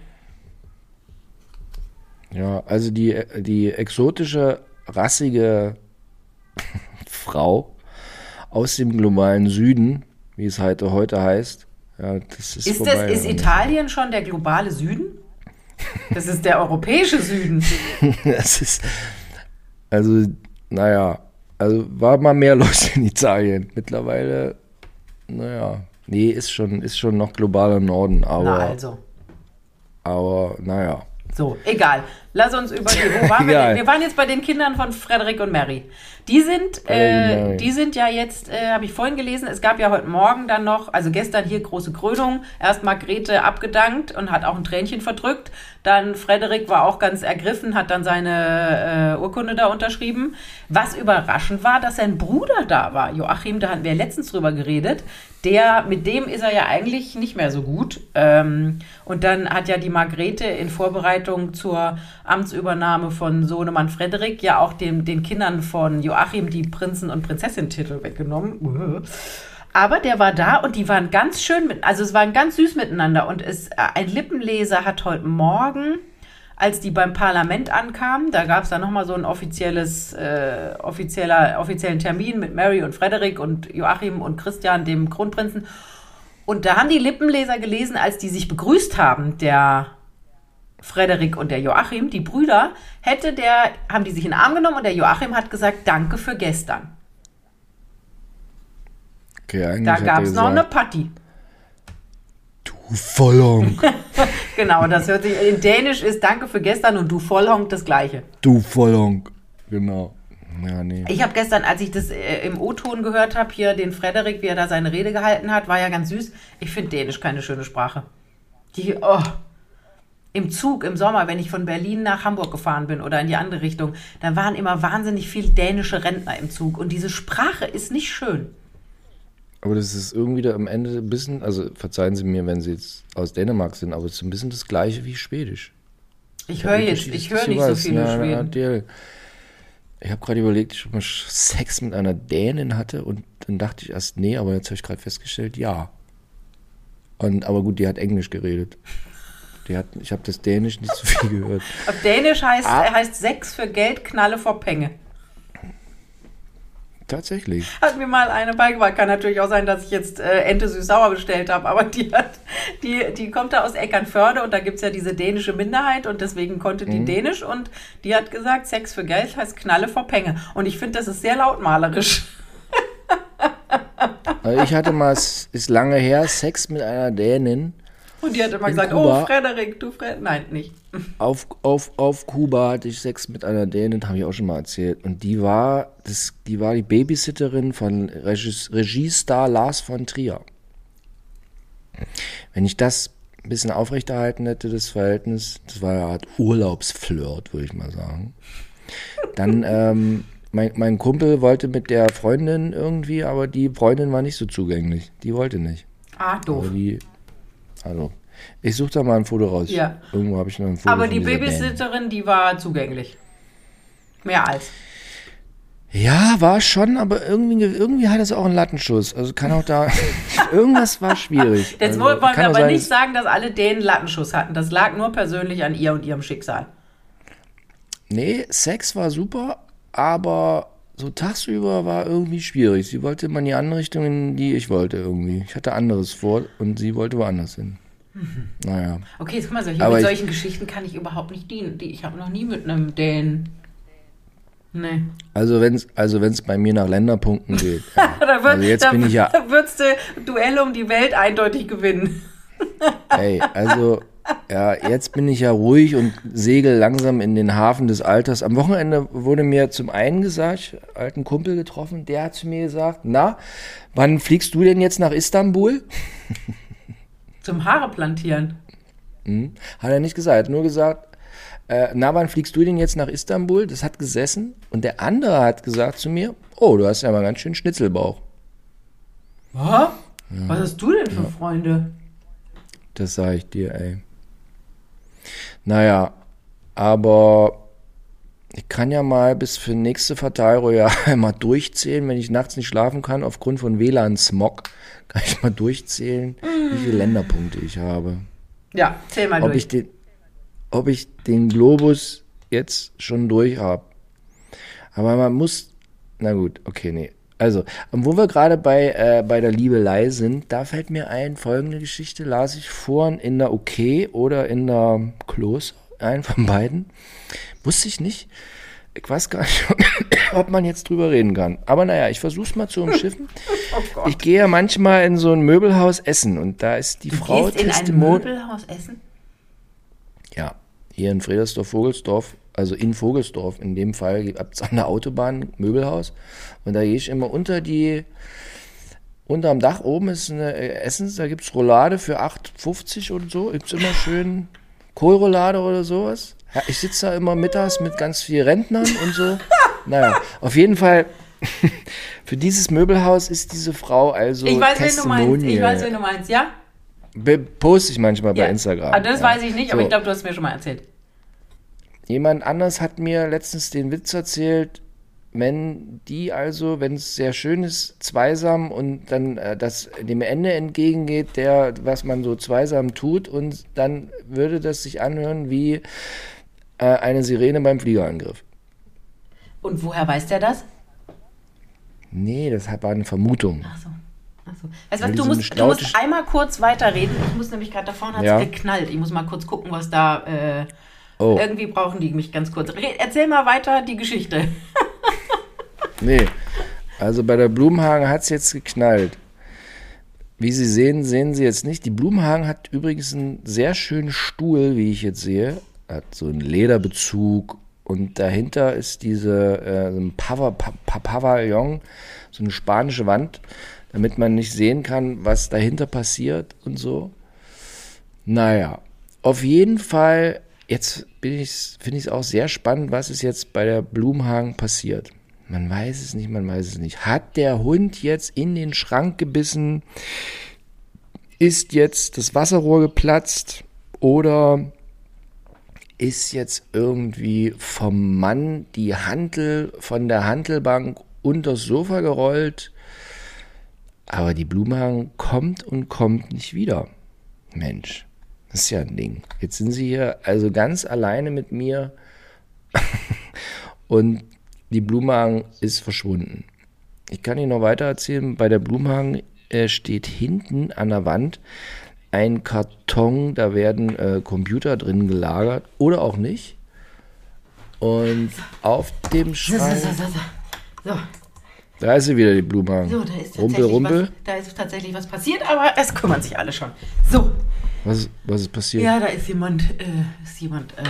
Ja, also die, die exotische, rassige (laughs) Frau aus dem globalen Süden, wie es heute heißt, ja, das ist, Ist, das, ist Italien schon der globale Süden? Das ist der europäische Süden. (laughs) Das ist, also, naja, also war mal mehr los in Italien. Mittlerweile, naja, nee, ist schon, ist schon noch globaler Norden, aber, Na also. aber naja. So, egal. Lass uns über die. Wo waren wir denn? Wir waren jetzt bei den Kindern von Frederik und Mary. Die sind, äh, Mary. die sind ja jetzt, äh, habe ich vorhin gelesen, es gab ja heute Morgen dann noch, also gestern hier große Krönung, erst Margrethe abgedankt und hat auch ein Tränchen verdrückt. Dann Frederik war auch ganz ergriffen, hat dann seine äh, Urkunde da unterschrieben. Was überraschend war, dass sein Bruder da war. Joachim, da hatten wir letztens drüber geredet. Der, mit dem ist er ja eigentlich nicht mehr so gut. Ähm, und dann hat ja die Margrethe in Vorbereitung zur Amtsübernahme von Sohnemann Frederik ja auch dem, den Kindern von Joachim die Prinzen- und Prinzessin-Titel weggenommen. Aber der war da und die waren ganz schön mit, also es waren ganz süß miteinander. Und es, äh, ein Lippenleser hat heute Morgen, als die beim Parlament ankamen, da gab es dann nochmal so ein offizielles, äh, offizieller, offiziellen Termin mit Mary und Frederik und Joachim und Christian, dem Kronprinzen. Und da haben die Lippenleser gelesen, als die sich begrüßt haben, der Frederik und der Joachim, die Brüder, hätte der, haben die sich in den Arm genommen und der Joachim hat gesagt, danke für gestern. Okay, Da gab es noch eine Party. Du Vollhonk, (laughs) Genau, das hört sich, in Dänisch ist Danke für gestern und du Vollhonk das Gleiche. du Vollhonk. Genau. Ja, nee. Ich habe gestern, als ich das äh, im O-Ton gehört habe, hier den Frederik, wie er da seine Rede gehalten hat, war ja ganz süß. Ich finde Dänisch keine schöne Sprache. Die, oh, im Zug im Sommer, wenn ich von Berlin nach Hamburg gefahren bin oder in die andere Richtung, da waren immer wahnsinnig viel dänische Rentner im Zug und diese Sprache ist nicht schön. Aber das ist irgendwie da am Ende ein bisschen, also verzeihen Sie mir, wenn Sie jetzt aus Dänemark sind, aber es ist ein bisschen das gleiche wie Schwedisch. Ich höre jetzt, ich höre nicht so viele Na, Schweden. Ich habe gerade überlegt, ich schon mal Sex mit einer Dänin hatte und dann dachte ich erst, nee, aber jetzt habe ich gerade festgestellt, ja. Und, aber gut, die hat Englisch geredet. Die hat, ich habe das Dänisch nicht so viel gehört. (laughs) Auf Dänisch heißt, Ah. heißt Sex für Geld, Knalle vor Penge. Tatsächlich. Hat mir mal eine beigebracht. Kann natürlich auch sein, dass ich jetzt äh, Ente süß-sauer bestellt habe, aber die, hat, die, die kommt da aus Eckernförde und da gibt es ja diese dänische Minderheit und deswegen konnte die Dänisch und die hat gesagt, Sex für Geld heißt Knalle vor Penge. Und ich finde, das ist sehr lautmalerisch. Also ich hatte mal, es ist lange her, Sex mit einer Dänin. Und die hat immer In gesagt, Kuba. oh Frederik, du Frederik. Nein, nicht. (laughs) Auf, auf, auf Kuba hatte ich Sex mit einer Dänin, habe ich auch schon mal erzählt. Und die war, das, die war die Babysitterin von Regis, Regiestar Lars von Trier. Wenn ich das ein bisschen aufrechterhalten hätte, das Verhältnis, das war eine Art Urlaubsflirt, würde ich mal sagen. Dann, (laughs) ähm, mein, mein Kumpel wollte mit der Freundin irgendwie, aber die Freundin war nicht so zugänglich. Die wollte nicht. Ah, doof. Aber die, also, ich suche da mal ein Foto raus. Ja. Irgendwo habe ich noch ein Foto Aber die. Babysitterin, die war zugänglich. Mehr als. Ja, war schon, aber irgendwie, irgendwie hat es auch einen Lattenschuss. Also kann auch da. (laughs) irgendwas war schwierig. Jetzt also, wollen wir aber sein, nicht sagen, dass alle Dänen Lattenschuss hatten. Das lag nur persönlich an ihr und ihrem Schicksal. Nee, Sex war super, aber so tagsüber war irgendwie schwierig. Sie wollte immer in die andere Richtung, in die ich wollte irgendwie. Ich hatte anderes vor und sie wollte woanders hin. Naja. Okay, jetzt guck mal, solche, Aber mit ich- solchen Geschichten kann ich überhaupt nicht dienen. Die, ich habe noch nie mit einem Dänen. Nee. Also wenn es also wenn's bei mir nach Länderpunkten (laughs) geht. ja. Da, wird, Also jetzt da, bin ich ja- da würdest du Duell um die Welt eindeutig gewinnen. Ey, also, ja, jetzt bin ich ja ruhig und segel langsam in den Hafen des Alters. Am Wochenende wurde mir zum einen gesagt, alten Kumpel getroffen, der hat zu mir gesagt, na, wann fliegst du denn jetzt nach Istanbul? (laughs) Zum Haare plantieren. Hat er nicht gesagt, er hat nur gesagt, äh, na, wann fliegst du denn jetzt nach Istanbul? Das hat gesessen. Und der andere hat gesagt zu mir, oh, du hast ja mal ganz schön Schnitzelbauch. Was? Was hast du denn für Freunde? Das sage ich dir, ey. Naja, aber ich kann ja mal bis für nächste Fatal Royale mal durchzählen, wenn ich nachts nicht schlafen kann, aufgrund von WLAN-Smog, (laughs) kann ich mal durchzählen, wie viele Länderpunkte ich habe. Ja, zähl mal Ob durch. ich, den, ob ich den Globus jetzt schon durch habe. Aber man muss, na gut, okay, nee. Also, und wo wir gerade bei, äh, bei der Liebelei sind, da fällt mir ein, folgende Geschichte las ich vorhin in der OK oder in der Klos, einen von beiden. Wusste ich nicht. Ich weiß gar nicht, (coughs) ob man jetzt drüber reden kann. Aber naja, ich versuch's mal zu umschiffen. (laughs) Oh. Ich gehe ja manchmal in so ein Möbelhaus essen und da ist die Du Frau gehst in ein. Möbelhaus essen? Ja, hier in Fredersdorf-Vogelsdorf, also in Vogelsdorf in dem Fall, gibt es an der Autobahn Möbelhaus. Und da gehe ich immer unter die, unterm Dach oben ist eine äh, Essens, da gibt es Roulade für 8,50 oder so. Gibt es immer schön Kohlroulade oder sowas. Ja, ich sitze da immer mittags mit ganz vielen Rentnern und so. naja, auf jeden Fall. (laughs) Für dieses Möbelhaus ist diese Frau also Ich weiß, wen du meinst. Ich weiß, wen du meinst, ja? Poste ich manchmal bei ja. Instagram. Ah, das ja. weiß ich nicht, aber So. ich glaube, du hast mir schon mal erzählt. Jemand anders hat mir letztens den Witz erzählt, wenn die also, wenn es sehr schön ist, zweisam und dann äh, das dem Ende entgegengeht, der, was man so zweisam tut, und dann würde das sich anhören wie äh, eine Sirene beim Fliegerangriff. Und woher weiß der das? Nee, das war eine Vermutung. Ach so. Ach so. Weißt du was, du so musst, du musst einmal kurz weiterreden. Ich muss nämlich gerade da vorne hat Ja. geknallt. Ich muss mal kurz gucken, was da. Äh, Oh, Irgendwie brauchen die mich ganz kurz. Re erzähl mal weiter die Geschichte. (laughs) nee. Also bei der Blumenhagen hat es jetzt geknallt. Wie Sie sehen, sehen Sie jetzt nicht. Die Blumenhagen hat übrigens einen sehr schönen Stuhl, wie ich jetzt sehe. Hat so einen Lederbezug und dahinter ist diese äh, so ein Pava, pa, pa, Pavillon, so eine spanische Wand, damit man nicht sehen kann, was dahinter passiert und so. Naja, auf jeden Fall, jetzt bin ich, finde ich es auch sehr spannend, was ist jetzt bei der Blumenhagen passiert. Man weiß es nicht, man weiß es nicht. Hat der Hund jetzt in den Schrank gebissen? Ist jetzt das Wasserrohr geplatzt? Oder ist jetzt irgendwie vom Mann die Hantel von der Hantelbank unters Sofa gerollt? Aber die Blumenhagen kommt und kommt nicht wieder. Mensch, das ist ja ein Ding. Jetzt sind sie hier also ganz alleine mit mir (laughs) und die Blumenhagen ist verschwunden. ich kann Ihnen noch weiter erzählen, bei der Blumhagen äh, steht hinten an der Wand ein Karton, da werden äh, Computer drin gelagert oder auch nicht. Und auf dem Schrank, so, so, so. so. da ist sie wieder, die Blumhagen. So, da ist Rumpel, rumpel. Was, da ist tatsächlich was passiert, aber es kümmern sich alle schon. So, Was, ist- was ist passiert? ja, da ist jemand, äh, ist jemand äh,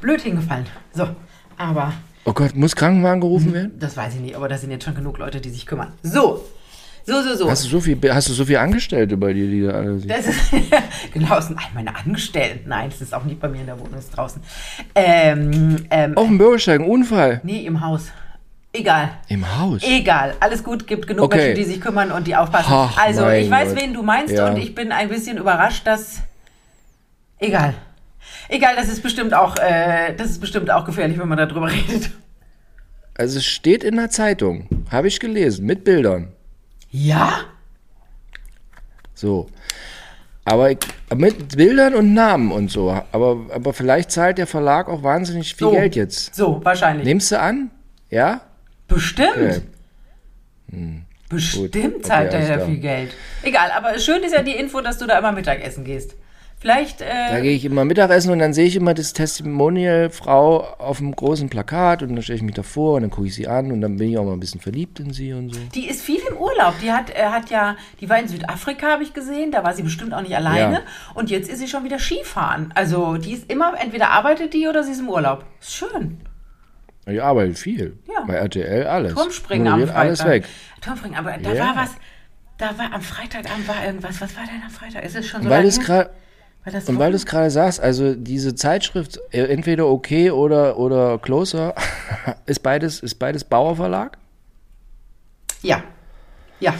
blöd hingefallen. So, aber Oh Gott, muss Krankenwagen gerufen werden? das weiß ich nicht, aber da sind jetzt schon genug Leute, die sich kümmern. So, so, so, so. Hast du so viel, hast du so viel Angestellte bei dir, die da alle sind? Das ist, (laughs) genau, das sind all meine Angestellten. Nein, das ist auch nicht bei mir in der Wohnung, das ist draußen. Ähm, ähm, Auf dem Bürgersteig, ein Unfall. nee, im Haus. Egal. Im Haus. Egal, alles gut, gibt genug Okay. Menschen, die sich kümmern und die aufpassen. Ach, also, ich weiß, Gott. wen du meinst Ja. und ich bin ein bisschen überrascht, dass. Egal. Egal, das ist bestimmt auch, äh, das ist bestimmt auch gefährlich, wenn man darüber (laughs) redet. Also es steht in der Zeitung, habe ich gelesen, mit Bildern. Ja? So. Aber ich, mit Bildern und Namen und so. Aber, aber vielleicht zahlt der Verlag auch wahnsinnig viel So. Geld jetzt. So, wahrscheinlich. Nimmst du an? Ja? Bestimmt. Okay. Bestimmt Gut, zahlt okay, er alles ja viel Geld. Egal, aber schön ist ja die Info, dass du da immer Mittagessen gehst. Vielleicht, Da äh, gehe ich immer Mittagessen und dann sehe ich immer das Testimonial-Frau auf dem großen Plakat und dann stelle ich mich davor und dann gucke ich sie an und dann bin ich auch mal ein bisschen verliebt in sie und so. die ist viel im Urlaub. Die hat, äh, hat ja, die war in Südafrika, habe ich gesehen. Da war sie bestimmt auch nicht alleine. Ja. Und jetzt ist sie schon wieder Skifahren. Also die ist immer, entweder arbeitet die oder sie ist im Urlaub. Ist schön. Ich arbeite viel. Ja. Bei RTL alles. Turmspringen am Freitag. alles weg. Turmspringen, aber da Ja. war was. Da war am Freitagabend war irgendwas. Was war denn am Freitag? Ist es schon so Weil lange es das Und weil du es gerade sagst, also diese Zeitschrift, äh, entweder okay oder, oder closer, (laughs) ist beides, ist beides Bauer Verlag. Ja. Ja.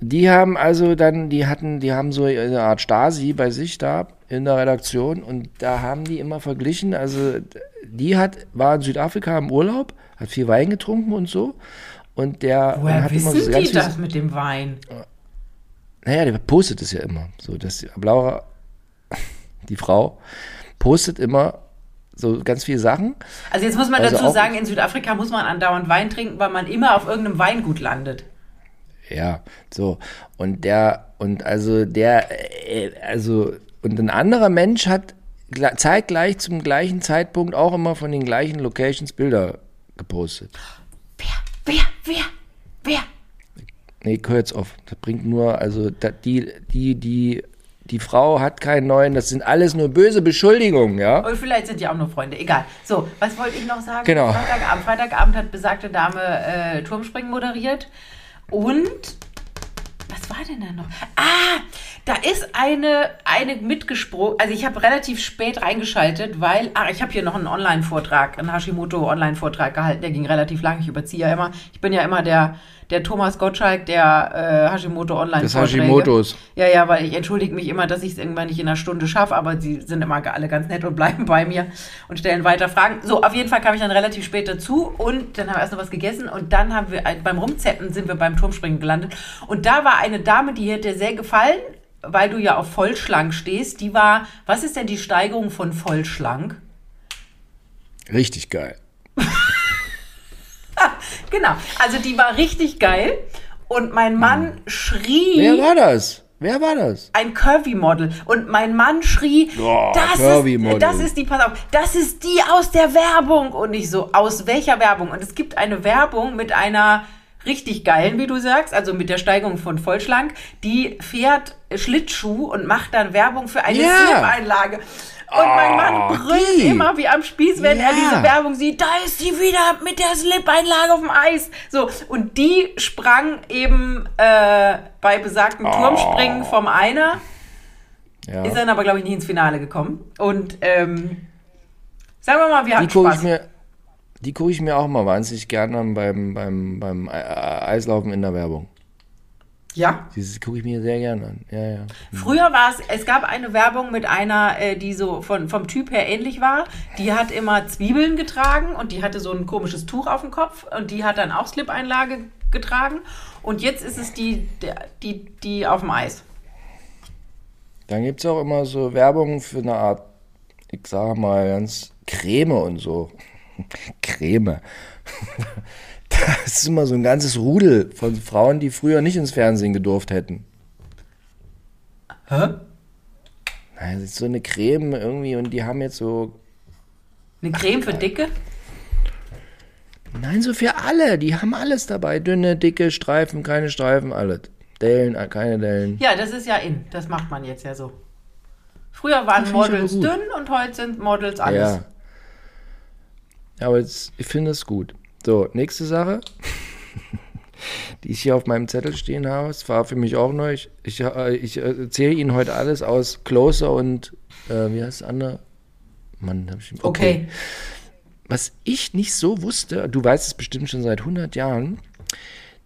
Die haben also dann, die hatten, die haben so eine Art Stasi bei sich da in der Redaktion und da haben die immer verglichen, also die hat, war in Südafrika im Urlaub, hat viel Wein getrunken und so und der Woher hat immer wissen so ganz die viel, das mit dem Wein? Naja, der postet es ja immer, so, dass die Laura, (laughs) die Frau, postet immer so ganz viele Sachen Also jetzt muss man Also dazu sagen, in Südafrika muss man andauernd Wein trinken, weil man immer auf irgendeinem Weingut landet. Ja, so. Und der, und also der, äh, also, und ein anderer Mensch hat zeitgleich zum gleichen Zeitpunkt auch immer von den gleichen Locations Bilder gepostet. Wer? Wer? Wer? Wer? Nee, hör jetzt auf. Das bringt nur, also, die, die, die, die Frau hat keinen neuen, das sind alles nur böse Beschuldigungen, ja? Und vielleicht sind die auch nur Freunde. Egal. So, was wollte ich noch sagen? Genau. Freitagabend, Freitagabend hat besagte Dame äh, Turmspringen moderiert. Und war denn da noch? Ah, da ist eine, eine mitgesprungen. Also ich habe relativ spät reingeschaltet, weil, ach, ich habe hier noch einen Online-Vortrag, einen Hashimoto-Online-Vortrag gehalten. Der ging relativ lang. Ich überziehe ja immer. Ich bin ja immer der, der Thomas Gottschalk, der äh, Hashimoto-Online-Vorträge. Des Hashimotos. Ja, ja, weil ich entschuldige mich immer, dass ich es irgendwann nicht in einer Stunde schaffe, aber sie sind immer alle ganz nett und bleiben bei mir und stellen weiter Fragen. So, auf jeden Fall kam ich dann relativ spät dazu und dann haben wir erst noch was gegessen und dann haben wir beim Rumzeppen sind wir beim Turmspringen gelandet und da war eine Dame, die dir sehr gefallen, weil du ja auf vollschlank stehst. Die war, was ist denn die Steigerung von vollschlank? Richtig geil. (laughs) Genau, also die war richtig geil und mein Mann schrie. Wer war das? Wer war das? ein Curvy-Model. Und mein Mann schrie, Boah, das, ist, das ist die, pass auf, das ist die aus der Werbung. Und ich so, aus welcher Werbung? Und es gibt eine Werbung mit einer richtig geilen, wie du sagst, also mit der Steigerung von Vollschlank, die fährt Schlittschuh und macht dann Werbung für eine Ja. Slip-Einlage. Und mein Mann brüllt die. immer wie am Spieß, wenn er Ja. diese Werbung sieht. Da ist sie wieder mit der Slip-Einlage auf dem Eis. So, und die sprang eben äh, bei besagten Oh. Turmspringen vom Einer. Ja. Ist dann aber, glaube ich, nicht ins Finale gekommen. Und ähm, sagen wir mal, wir Die hatten gucke Spaß. mir, die gucke ich mir auch mal wahnsinnig gerne an beim, beim, beim Ei- Ei- Eislaufen in der Werbung. Ja. Dieses gucke ich mir sehr gerne an. Ja, ja. Früher war es, es gab eine Werbung mit einer, äh, die so von, vom Typ her ähnlich war. Die hat immer Zwiebeln getragen und die hatte so ein komisches Tuch auf dem Kopf und die hat dann auch Slip-Einlage getragen. Und jetzt ist es die, die, die auf dem Eis. Dann gibt es auch immer so Werbung für eine Art, ich sage mal, ganz Creme und so. (laughs) Creme. (laughs) da (laughs) Das ist immer so ein ganzes Rudel von Frauen, die früher nicht ins Fernsehen gedurft hätten. Hä? Naja, Das ist so eine Creme irgendwie und die haben jetzt so. Eine Creme für Dicke? Nein, so für alle. Die haben alles dabei. Dünne, dicke, Streifen, keine Streifen, alles. Dellen, äh, keine Dellen. Ja, das ist ja in. Das macht man jetzt ja so. Früher waren Models dünn und heute sind Models alles. Ja. Ja, aber jetzt, ich finde es gut. So, nächste Sache, (laughs) die ich hier auf meinem Zettel stehen habe. Es war für mich auch neu. Ich, ich, äh, ich erzähle Ihnen heute alles aus Closer und, äh, wie heißt das andere? Mann, hab ich. Okay. Was ich nicht so wusste, du weißt es bestimmt schon seit 100 Jahren,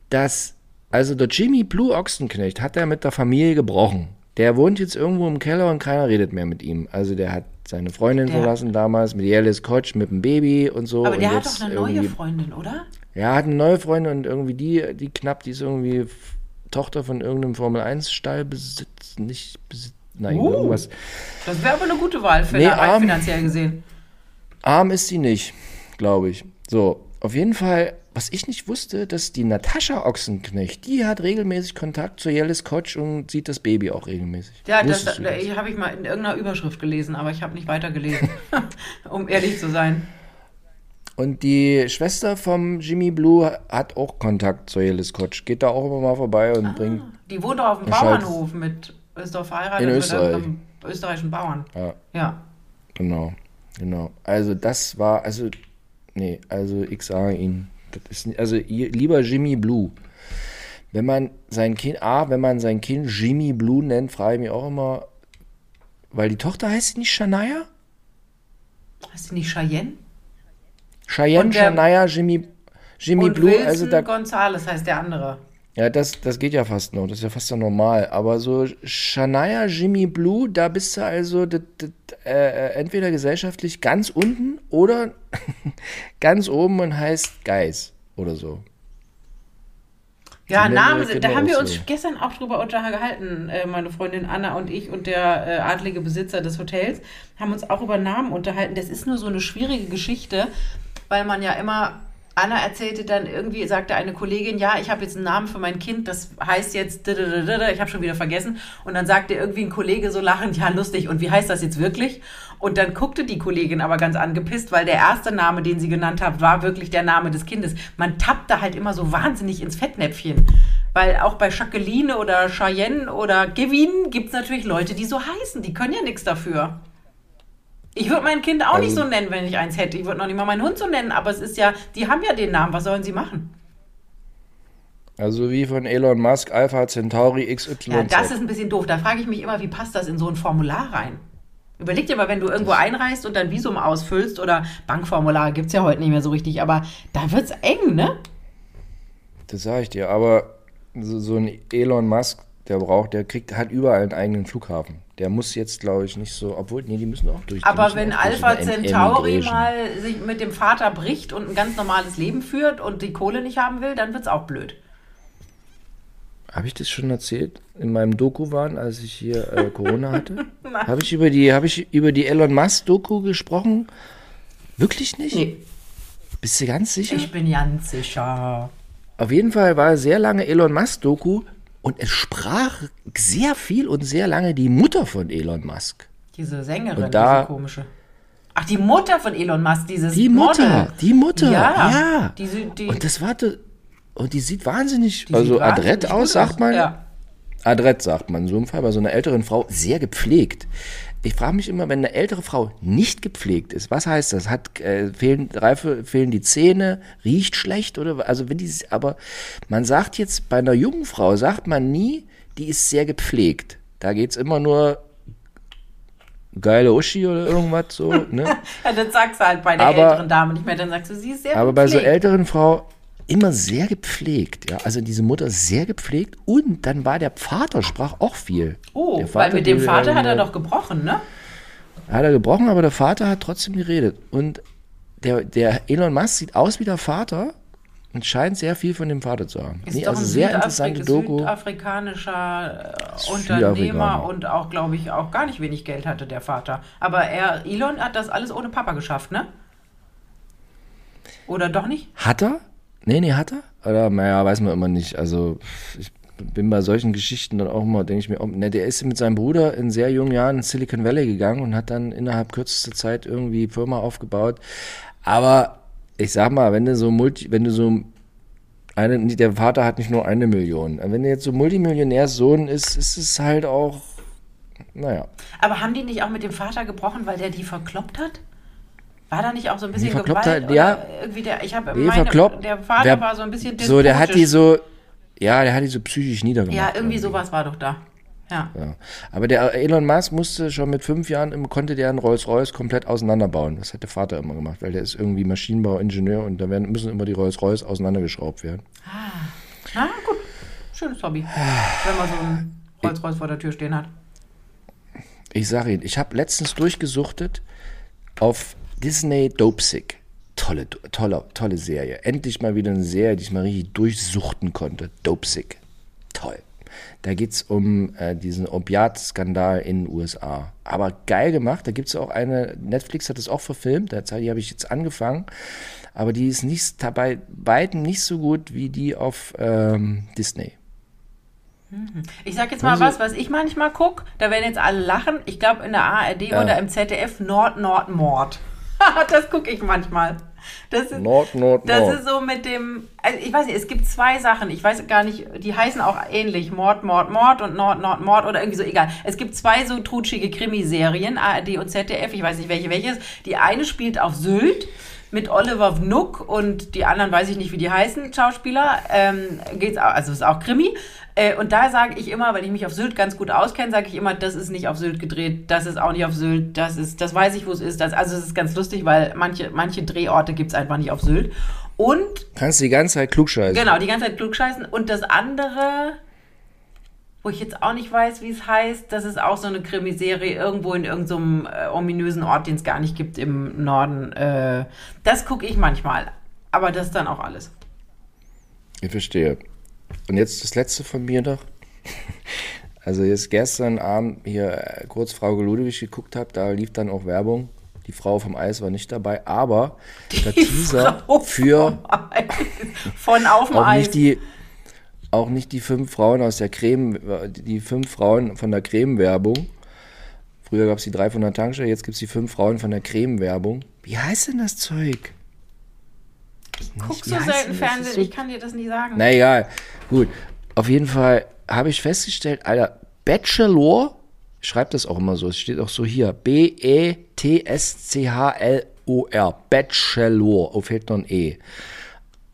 dass, also der Jimmy Blue Ochsenknecht hat er mit der Familie gebrochen. Der wohnt jetzt irgendwo im Keller und keiner redet mehr mit ihm. Also der hat seine Freundin Der- verlassen damals mit Jellis Koch, mit dem Baby und so. Aber der hat doch eine neue Freundin, oder? Ja, hat eine neue Freundin und irgendwie die, die knapp, die ist irgendwie Tochter von irgendeinem Formel-1-Stallbesitz, nicht Besitz, nein, Uh. irgendwas. Das wäre aber eine gute Wahl für Nee, arm. finanziell gesehen. Arm ist sie nicht, glaube ich. So, auf jeden Fall, was ich nicht wusste, dass die Natascha Ochsenknecht, die hat regelmäßig Kontakt zu Jellis Koch und sieht das Baby auch regelmäßig. Ja, das, das habe ich mal in irgendeiner Überschrift gelesen, aber ich habe nicht weitergelesen, (laughs) um ehrlich zu sein. Und die Schwester vom Jimmy Blue hat auch Kontakt zu Jellis Koch. Geht da auch immer mal vorbei und bringt. Die wohnt doch auf dem. Bauernhof mit, ist doch verheiratet In mit Österreich. irgendeinem österreichischen Bauern. Ja, Ja. genau. Genau. Also das war, also, nee, also ich sage Ihnen, das ist, also lieber Jimmy Blue, wenn man sein Kind, A, wenn man sein Kind Jimmy Blue nennt, frage ich mich auch immer, weil die Tochter heißt sie nicht Shania? Heißt die nicht Cheyenne? Cheyenne, der- Shania, Jimmy, Jimmy Blue, Wilson also da, Gonzales heißt der andere. ja, das, das geht ja fast noch, das ist ja fast so normal, aber so Shania, Jimmy Blue, da bist du also das, das, äh, äh, entweder gesellschaftlich ganz unten oder (laughs) ganz oben und heißt Geis oder so. Ja, Namen da haben wir uns so. gestern auch drüber unterhalten, äh, meine Freundin Anna und ich und der äh, adlige Besitzer des Hotels haben uns auch über Namen unterhalten. Das ist nur so eine schwierige Geschichte, weil man ja immer, Anna erzählte dann irgendwie, sagte eine Kollegin, ja, ich habe jetzt einen Namen für mein Kind, das heißt jetzt, ich habe schon wieder vergessen. Und dann sagte irgendwie ein Kollege so lachend, ja, lustig, und wie heißt das jetzt wirklich? Und dann guckte die Kollegin aber ganz angepisst, weil der erste Name, den sie genannt hat, war wirklich der Name des Kindes. Man tappt da halt immer so wahnsinnig ins Fettnäpfchen. Weil auch bei Jacqueline oder Cheyenne oder Givin gibt es natürlich Leute, die so heißen. Die können ja nichts dafür. Ich würde mein Kind auch nicht Also- so nennen, wenn ich eins hätte. Ich würde noch nicht mal meinen Hund so nennen, aber es ist ja, die haben ja den Namen. Was sollen sie machen? Also wie von Elon Musk, Alpha Centauri XY. Ja, das ist ein bisschen doof. Da frage ich mich immer, wie passt das in so ein Formular rein? Überleg dir mal, wenn du irgendwo einreist und dein Visum ausfüllst oder Bankformulare gibt es ja heute nicht mehr so richtig, aber da wird es eng, ne? Das sage ich dir, aber so, so ein Elon Musk, der braucht, der kriegt, hat überall einen eigenen Flughafen. Der muss jetzt, glaube ich, nicht so, obwohl, nee, die müssen auch durch. Aber wenn Alpha Centauri mal sich mit dem Vater bricht und ein ganz normales Leben führt und die Kohle nicht haben will, dann wird es auch blöd. Habe ich das schon erzählt? In meinem Doku waren, als ich hier äh, (laughs) Corona hatte? Habe ich über die, habe ich über die Elon Musk Doku gesprochen? Wirklich nicht? Nee, Bist du ganz sicher? ich bin ganz sicher. Auf jeden Fall war sehr lange Elon Musk Doku und es sprach sehr viel und sehr lange die Mutter von Elon Musk. Diese Sängerin, Und da- diese komische. Ach, die Mutter von Elon Musk, dieses Die Mutter, Model. die Mutter, Ja. ja. Die, die, Und das war und die sieht wahnsinnig, die also sieht adrett aus, sagt man. Ja. Adrett sagt man in so einem Fall bei so einer älteren Frau sehr gepflegt. Ich frage mich immer, wenn eine ältere Frau nicht gepflegt ist, was heißt das? Hat äh, fehlen Reife, fehlen die Zähne, riecht schlecht oder also wenn die aber man sagt jetzt bei einer jungen Frau sagt man nie, die ist sehr gepflegt. Da geht's immer nur geile Uschi oder irgendwas so, ne? (laughs) ja, das sagst du halt bei der Aber- älteren Dame nicht mehr. Dann sagst du, sie ist sehr Aber bei so gepflegt. älteren Frau immer sehr gepflegt, ja. Also diese Mutter sehr gepflegt und dann war der Vater, sprach auch viel. Oh, der weil mit dem Vater hat er doch gebrochen, ne? Hat er gebrochen, aber der Vater hat trotzdem geredet. Und der, der Elon Musk sieht aus wie der Vater und scheint sehr viel von dem Vater zu haben. Ist Nee, doch also ein sehr Südafri- interessante Doku. südafrikanischer äh, Südafrikaner. Unternehmer und auch, glaube ich, auch gar nicht wenig Geld hatte der Vater. Aber er, Elon hat das alles ohne Papa geschafft, ne? Oder doch nicht? Hat er? Nee, nee, hat er? Oder, naja, weiß man immer nicht. Also, ich bin bei solchen Geschichten dann auch immer, denke ich mir, oh, ne, der ist mit seinem Bruder in sehr jungen Jahren in Silicon Valley gegangen und hat dann innerhalb kürzester Zeit irgendwie Firma aufgebaut. Aber ich sag mal, wenn du so multi, wenn du so eine, der Vater hat nicht nur eine Million. Wenn du jetzt so Multimillionärssohn ist, ist es halt auch, naja. Aber haben die nicht auch mit dem Vater gebrochen, weil der die verkloppt hat? War da nicht auch so ein bisschen verkloppt Gewalt? hat, ja. Irgendwie der, ich habe Nee, meine, der Vater Wer- war so ein bisschen So, der hat die so, ja, der hat die so psychisch niedergemacht. Ja, irgendwie sowas war doch da. Ja. Ja. Aber der Elon Musk musste schon mit fünf Jahren, konnte der einen Rolls-Royce komplett auseinanderbauen. Das hat der Vater immer gemacht, weil der ist irgendwie Maschinenbauingenieur und da werden, müssen immer die Rolls-Royce auseinandergeschraubt werden. Na gut, schönes Hobby, wenn man so ein Rolls-Royce vor der Tür stehen hat. Ich sage Ihnen, ich habe letztens durchgesuchtet auf Disney Dopesick. Tolle, tolle, tolle Serie. Endlich mal wieder eine Serie, die ich mal richtig durchsuchten konnte. Dopesick. Toll. Da geht es um äh, diesen Opiat-Skandal in den USA. Aber geil gemacht. Da gibt es auch eine, Netflix hat es auch verfilmt, die habe ich jetzt angefangen. Aber die ist nicht bei beiden nicht so gut wie die auf ähm, Disney. Ich sag jetzt mal Also- was, was ich manchmal gucke. Da werden jetzt alle lachen. Ich glaube in der ARD oder im ZDF Nord, Nord, Mord. (laughs) das gucke ich manchmal. Das ist, Nord, Nord, das Nord. ist so mit dem, also ich weiß nicht, es gibt zwei Sachen, ich weiß gar nicht, die heißen auch ähnlich, Mord, Mord, Mord und Nord, Nord, Mord oder irgendwie so, egal. Es gibt zwei so trutschige Krimiserien, ARD und ZDF, ich weiß nicht welche welches. Die eine spielt auf Sylt mit Oliver Wnuck und die anderen weiß ich nicht, wie die heißen, Schauspieler. Ähm, geht's auch, also ist auch Krimi. Äh, und da sage ich immer, weil ich mich auf Sylt ganz gut auskenne, sage ich immer, das ist nicht auf Sylt gedreht, das ist auch nicht auf Sylt, das ist, das weiß ich, wo es ist. Das, also es ist ganz lustig, weil manche, manche Drehorte gibt es einfach nicht auf Sylt. Und Kannst die ganze Zeit klugscheißen. Genau, die ganze Zeit klugscheißen. Und das andere, wo ich jetzt auch nicht weiß, wie es heißt, das ist auch so eine Krimiserie irgendwo in irgendeinem äh, ominösen Ort, den es gar nicht gibt im Norden. Äh, das gucke ich manchmal. Aber das ist dann auch alles. Ich verstehe. Und jetzt das letzte von mir noch. Also jetzt gestern Abend hier äh, kurz Frau Ludwig geguckt habe, da lief dann auch Werbung. Die Frau vom Eis war nicht dabei, aber der Teaser Frau für. Von auf dem auch Eis. nicht die auch nicht die fünf Frauen aus der Creme, die fünf Frauen von der Creme-Werbung. Früher gab es die drei von der Tankstelle, jetzt gibt es die fünf Frauen von der Creme-Werbung. Wie heißt denn das Zeug? Wie du heißt selten? Fernsehen? So- Ich kann dir das nicht sagen. Na egal. Gut. Auf jeden Fall habe ich festgestellt, Alter, Bachelor, schreibt das auch immer so, es steht auch so hier, B-E-T-S-C-H-L-O-R, Bachelor, oh, fehlt noch ein E.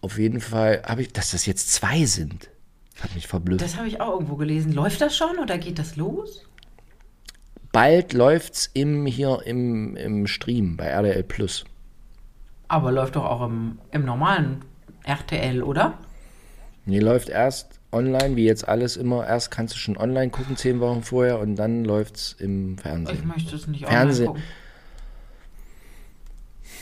Auf jeden Fall habe ich, dass das jetzt zwei sind, hat mich verblüfft. Das habe ich auch irgendwo gelesen. Läuft das schon oder geht das los? Bald läuft's im, hier im, im Stream bei RDL Plus. Aber läuft doch auch im, im normalen RTL, oder? Nee, läuft erst online, wie jetzt alles immer. Erst kannst du schon online gucken, zehn Wochen vorher, und dann läuft's im Ich Fernsehen. möchte es nicht Fernsehen. online gucken.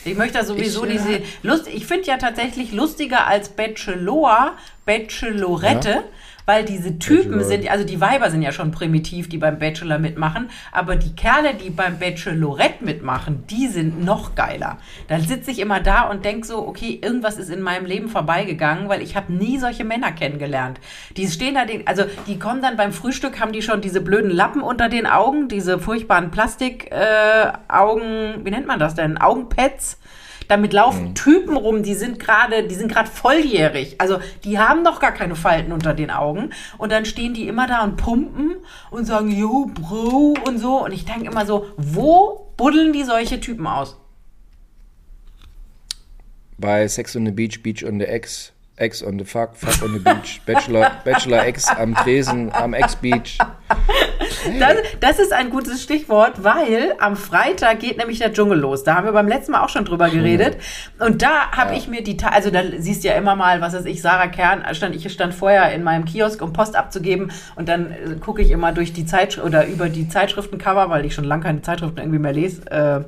Ich möchte da sowieso Ich, äh, diese Lust. Ich finde ja tatsächlich lustiger als Bachelor, Bachelorette, weil diese Typen Bachelor. sind, also die Weiber sind ja schon primitiv, die beim Bachelor mitmachen, aber die Kerle, die beim Bachelorette mitmachen, die sind noch geiler. Da sitze ich immer da und denke so, okay, irgendwas ist in meinem Leben vorbeigegangen, weil ich habe nie solche Männer kennengelernt. Die stehen da, den, also die kommen dann beim Frühstück, haben die schon diese blöden Lappen unter den Augen, diese furchtbaren Plastik-Augen, äh, wie nennt man das denn? Augenpads. Damit laufen Typen rum, die sind gerade, die sind gerade volljährig. Also die haben noch gar keine Falten unter den Augen. Und dann stehen die immer da und pumpen und sagen, yo, Bro und so. Und ich denke immer so, wo buddeln die solche Typen aus? Bei Sex on the Beach, Beach on the X, X on the Fuck, Fuck on the Beach, (laughs) Bachelor, Bachelor X am Tresen, am X-Beach. Das, das ist ein gutes Stichwort, weil am Freitag geht nämlich der Dschungel los. Da haben wir beim letzten Mal auch schon drüber geredet. Und da habe ich mir die, also da siehst du ja immer mal, was weiß ich, Sarah Kern, stand, ich stand vorher in meinem Kiosk, um Post abzugeben und dann äh, gucke ich immer durch die Zeitschrift oder über die Zeitschriftencover, weil ich schon lange keine Zeitschriften irgendwie mehr lese. Äh,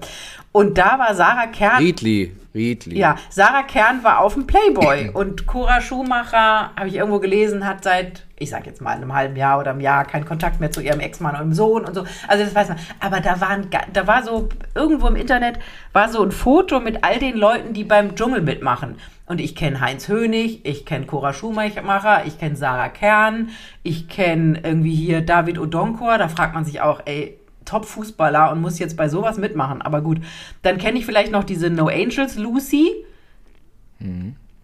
und da war Sarah Kern. Riedli, Riedli. Ja, Sarah Kern war auf dem Playboy (clears throat) und Cora Schumacher, habe ich irgendwo gelesen, hat seit ich sag jetzt mal, in einem halben Jahr oder einem Jahr keinen Kontakt mehr zu ihrem Ex-Mann und dem Sohn und so. Also das weiß man. Aber da waren, da war so, irgendwo im Internet war so ein Foto mit all den Leuten, die beim Dschungel mitmachen. Und ich kenne Heinz Hönig, ich kenne Cora Schumacher, ich kenne Sarah Kern, ich kenne irgendwie hier David Odonkor. Da fragt man sich auch, ey, Top-Fußballer und muss jetzt bei sowas mitmachen. Aber gut, dann kenne ich vielleicht noch diese No Angels Lucy.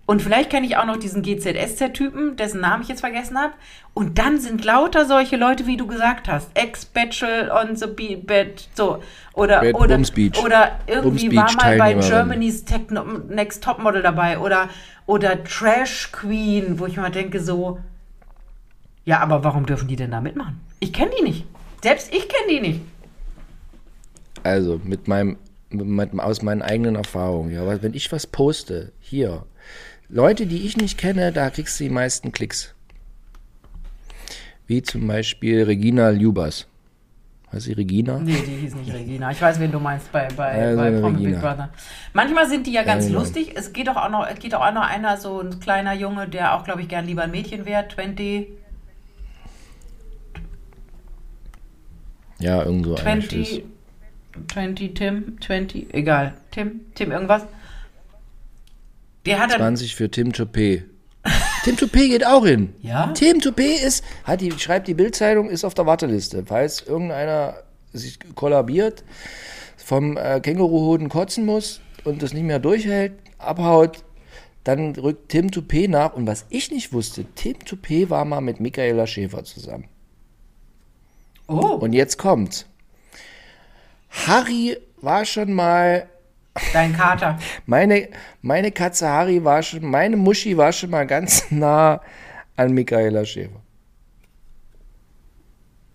Und vielleicht kenne ich auch noch diesen GZSZ-Typen, dessen Namen ich jetzt vergessen habe. Und dann sind lauter solche Leute, wie du gesagt hast. Ex-Bachelor on the Be Bed, so. Oder, Bad oder, oder irgendwie war mal bei. Germany's Techno Next Topmodel dabei. Oder, oder Trash Queen, wo ich mal denke so, ja, aber warum dürfen die denn da mitmachen? Ich kenne die nicht. Selbst ich kenne die nicht. Also mit meinem, mit, aus meinen eigenen Erfahrungen. Ja, wenn ich was poste, hier, Leute, die ich nicht kenne, da kriegst du die meisten Klicks. Wie zum Beispiel Regina Ljubas. Heißt sie Regina? Nee, die hieß nicht Regina. Ich weiß, wen du meinst bei, bei, Ja, so bei Promi Big. Brother. Manchmal sind die ja ganz genau. lustig. Es geht doch auch noch, geht auch noch einer, so ein kleiner Junge, der auch, glaube ich, gern lieber ein Mädchen wäre. 20, Ja, irgend so ein 20, 20, Tim, 20, egal. Tim, Tim irgendwas. Der hat dann, 20 für Tim Toupé. Tim Toupé geht auch hin. Ja? Tim Toupé ist, hat die, schreibt die Bildzeitung, ist auf der Warteliste. Falls irgendeiner sich kollabiert, vom äh, Känguruhoden kotzen muss und das nicht mehr durchhält, abhaut, dann rückt Tim Toupé nach. Und was ich nicht wusste, Tim Toupé war mal mit Michaela Schäfer zusammen. oh, Und jetzt kommt's. Harry war schon mal dein Kater. meine, meine Katze Harry war schon, meine Muschi war schon mal ganz (laughs) nah an Michaela Schäfer.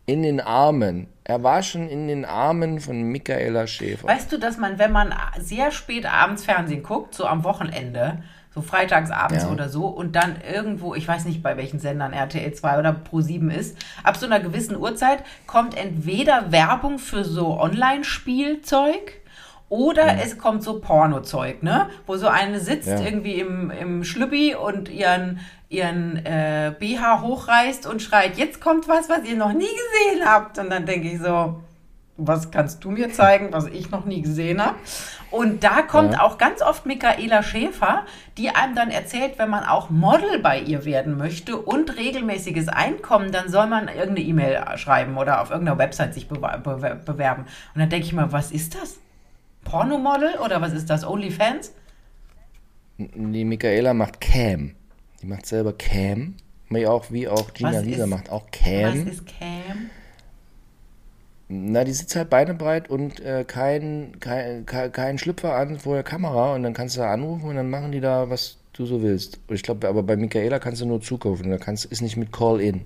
In den Armen. Er war schon in den Armen von Michaela Schäfer. Weißt du, dass man, wenn man sehr spät abends Fernsehen guckt, so am Wochenende, so freitags abends Ja. oder so, und dann irgendwo, ich weiß nicht bei welchen Sendern RTL 2 oder Pro 7 ist, ab so einer gewissen Uhrzeit kommt entweder Werbung für so Online-Spielzeug oder es kommt so Pornozeug, ne? Wo so eine sitzt Ja. irgendwie im, im Schlüppi und ihren, ihren äh, BH hochreißt und schreit, jetzt kommt was, was ihr noch nie gesehen habt. Und dann denke ich so, was kannst du mir zeigen, was ich noch nie gesehen habe? Und da kommt Ja. auch ganz oft Michaela Schäfer, die einem dann erzählt, wenn man auch Model bei ihr werden möchte und regelmäßiges Einkommen, dann soll man irgendeine E-Mail schreiben oder auf irgendeiner Website sich bewer- bewer- bewerben. Und dann denke ich mal, was ist das? Pornomodel oder was ist das? OnlyFans? Die Michaela macht Cam. Die macht selber Cam. Wie auch, wie auch Gina Was Lisa ist- macht auch Was Cam. ist Cam? Na, die sitzt halt beinebreit und äh, kein, kein, kein, Schlüpfer an vor der Kamera und dann kannst du da anrufen und dann machen die da, was du so willst. Und ich glaube, aber bei Michaela kannst du nur zukaufen. Da kannst, ist nicht mit Call-In.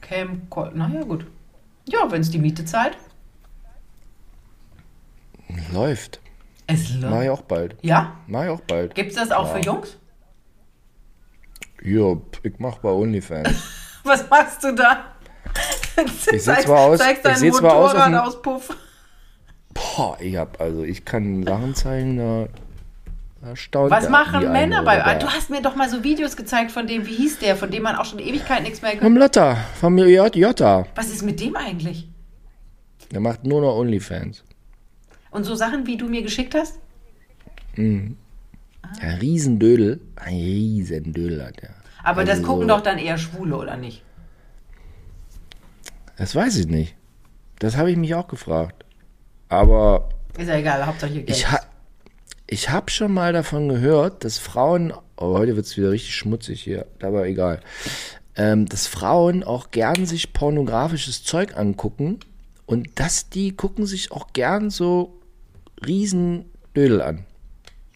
Cam, Call- naja gut. Ja, wenn es die Miete zahlt. Läuft. Es Mach läuft. ich auch bald. Ja? Mach ich auch bald. Gibt es das auch für Jungs? Ja, ich mach bei OnlyFans. (laughs) Was machst du da? (laughs) Ich seh zwar aus- zeigst ich deinen seh zwar aus auf Motorradauspuff. Boah, ich hab, also ich kann Sachen zeigen, da, da staunt Was machen Männer bei. Ah, der- Du hast mir doch mal so Videos gezeigt von dem, wie hieß der, von dem man auch schon Ewigkeit nichts mehr gehört. Vom Lotta, vom J- Jota. Was ist mit dem eigentlich? Der macht nur noch OnlyFans. Und so Sachen, wie du mir geschickt hast? Ein Riesendödel. Ein Riesendödel hat er. Aber das Also gucken so- doch dann eher Schwule, oder nicht? Das weiß ich nicht. Das habe ich mich auch gefragt. Aber Ist ja egal, Hauptsache Geld. ich, ha ich habe schon mal davon gehört, dass Frauen, oh, heute wird es wieder richtig schmutzig hier, aber egal, ähm, dass Frauen auch gern sich pornografisches Zeug angucken und dass die gucken sich auch gern so Riesendödel an.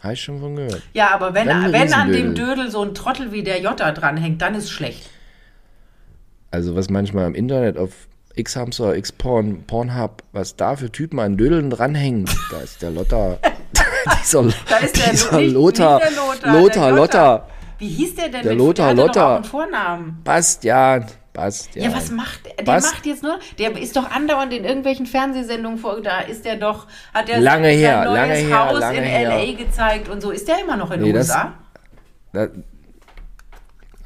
Habe ich schon von gehört. ja, aber wenn, ein wenn an dem. Dödel so ein Trottel wie der Jota dranhängt, dann ist schlecht. Also was manchmal im Internet auf X-Hamster, X-Porn, Pornhub, was da für Typen an Dödeln dranhängen, (laughs) da ist der Lotta, (laughs) dieser, Da ist der dieser nicht, Lothar, nicht der Lothar, Lothar, der Lothar, Wie hieß der denn? Der Lothar, Lothar. Einen Vornamen. Bastian, Bastian. Ja, was macht der? Der macht jetzt nur, der ist doch andauernd in irgendwelchen Fernsehsendungen vor, da ist der doch, hat der Lange sein, her, neues lange her, Haus lange in her. L.A. gezeigt und so. Ist der immer noch in Nee, den das- USA?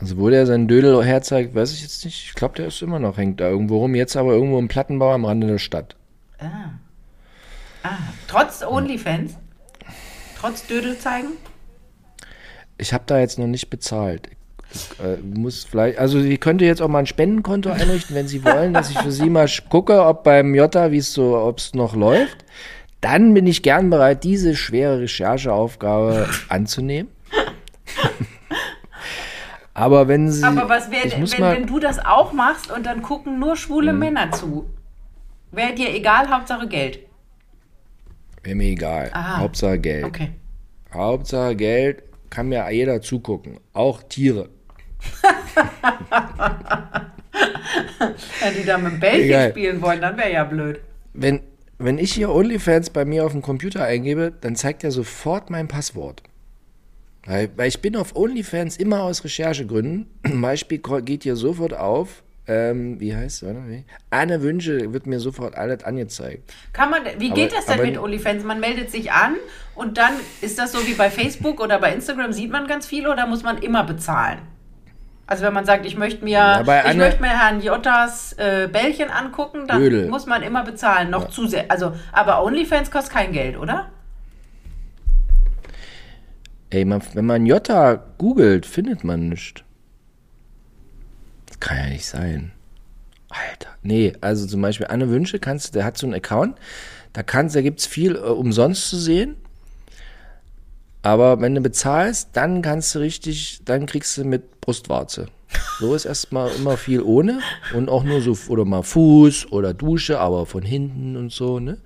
Also wo der seinen Dödel herzeigt, weiß ich jetzt nicht. Ich glaube, der ist immer noch, hängt da irgendwo rum. Jetzt aber irgendwo im Plattenbau am Rande der Stadt. Ah. ah. Trotz OnlyFans? Trotz Dödel zeigen? Ich habe da jetzt noch nicht bezahlt. Ich, äh, muss vielleicht, also sie könnte jetzt auch mal ein Spendenkonto einrichten, wenn sie wollen, dass ich für sie mal gucke, ob beim Jota, wie es so, ob es noch läuft. Dann bin ich gern bereit, diese schwere Rechercheaufgabe anzunehmen. (laughs) Aber wenn sie. Aber was wäre, wenn, wenn du das auch machst und dann gucken nur schwule hm. Männer zu? Wäre dir egal, Hauptsache Geld? Wäre mir egal. Aha. Hauptsache Geld. Okay. Hauptsache Geld kann mir jeder zugucken. Auch Tiere. Wenn die da mit dem Bällchen egal. spielen wollen, dann wäre ja blöd. Wenn, wenn ich hier OnlyFans bei mir auf dem Computer eingebe, dann zeigt er sofort mein Passwort. Weil, ich bin auf OnlyFans immer aus Recherchegründen. Zum (clears throat) Beispiel geht hier sofort auf, ähm, wie heißt es? Anne Wünsche wird mir sofort alles angezeigt. Kann man, wie geht aber, das denn mit OnlyFans? Man meldet sich an und dann ist das so wie bei Facebook oder bei Instagram, sieht man ganz viel oder muss man immer bezahlen? Also wenn man sagt, ich möchte mir, ja, ich möchte mir Herrn Jottas äh, Bällchen angucken, dann Ödel. muss man immer bezahlen, noch ja. zu sehr. Also, aber OnlyFans kostet kein Geld, oder? Ey, man, wenn man Jota googelt, findet man nichts. Kann ja nicht sein. Alter. Nee, also zum Beispiel Anne Wünsche kannst der hat so einen Account, da kannst, da gibt's viel äh, umsonst zu sehen. Aber wenn du bezahlst, dann kannst du richtig, dann kriegst du mit Brustwarze. So ist erstmal immer viel ohne und auch nur so, oder mal Fuß oder Dusche, aber von hinten und so, ne?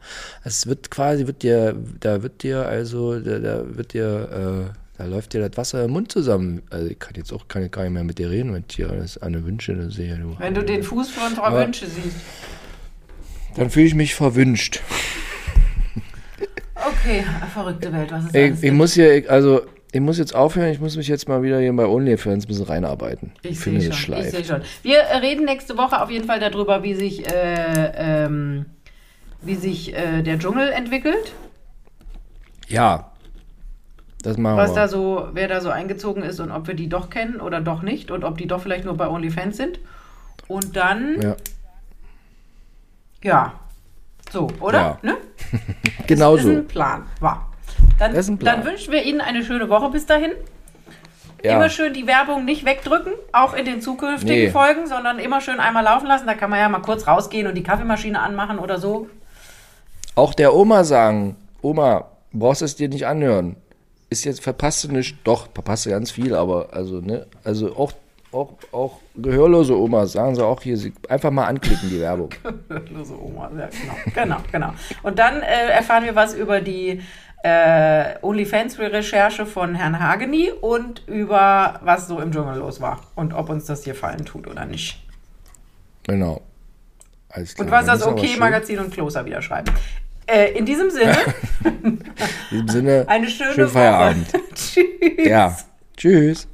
Es wird quasi, wird dir, da wird dir also, da, da wird dir, äh, da läuft dir das Wasser im Mund zusammen. Also ich kann jetzt auch kann gar nicht mehr mit dir reden, wenn ich hier alles eine Wünsche sehe. Du. Wenn du den Fuß von Frau Wünsche siehst. Dann fühle ich mich verwünscht. Okay, verrückte Welt, was ist ich, ich muss hier, also ich muss jetzt aufhören, ich muss mich jetzt mal wieder hier bei OnlyFans ein bisschen reinarbeiten. Ich, ich finde das schleift. Ich sehe schon. Wir reden nächste Woche auf jeden Fall darüber, wie sich, äh, ähm, wie sich äh, der Dschungel entwickelt. Ja, das machen Was wir. da so, wer da so eingezogen ist und ob wir die doch kennen oder doch nicht und ob die doch vielleicht nur bei OnlyFans sind. Und dann. Ja. Ja. So, oder? Ja. Ne? (laughs) genau das so. ist ein Plan. War. Dann, dann wünschen wir Ihnen eine schöne Woche bis dahin. Ja. Immer schön die Werbung nicht wegdrücken, auch in den zukünftigen nee. Folgen, sondern immer schön einmal laufen lassen. Da kann man ja mal kurz rausgehen und die Kaffeemaschine anmachen oder so. Auch der Oma sagen, Oma, brauchst es dir nicht anhören. Ist jetzt, verpasst du nicht, doch, verpasst du ganz viel, aber also, ne, also auch, auch, auch gehörlose Omas, sagen sie auch hier, einfach mal anklicken, die Werbung. (laughs) gehörlose Omas, ja, genau, genau, genau. Und dann äh, erfahren wir was über die äh, OnlyFans-Recherche von Herrn Hageni und über was so im Dschungel los war und ob uns das hier fallen tut oder nicht. Genau. Und was das OK-Magazin und Kloster wieder schreiben. Äh, in diesem Sinne. (laughs) in diesem Sinne. Eine schöne schönen Feierabend. (laughs) Tschüss. Ja. Tschüss.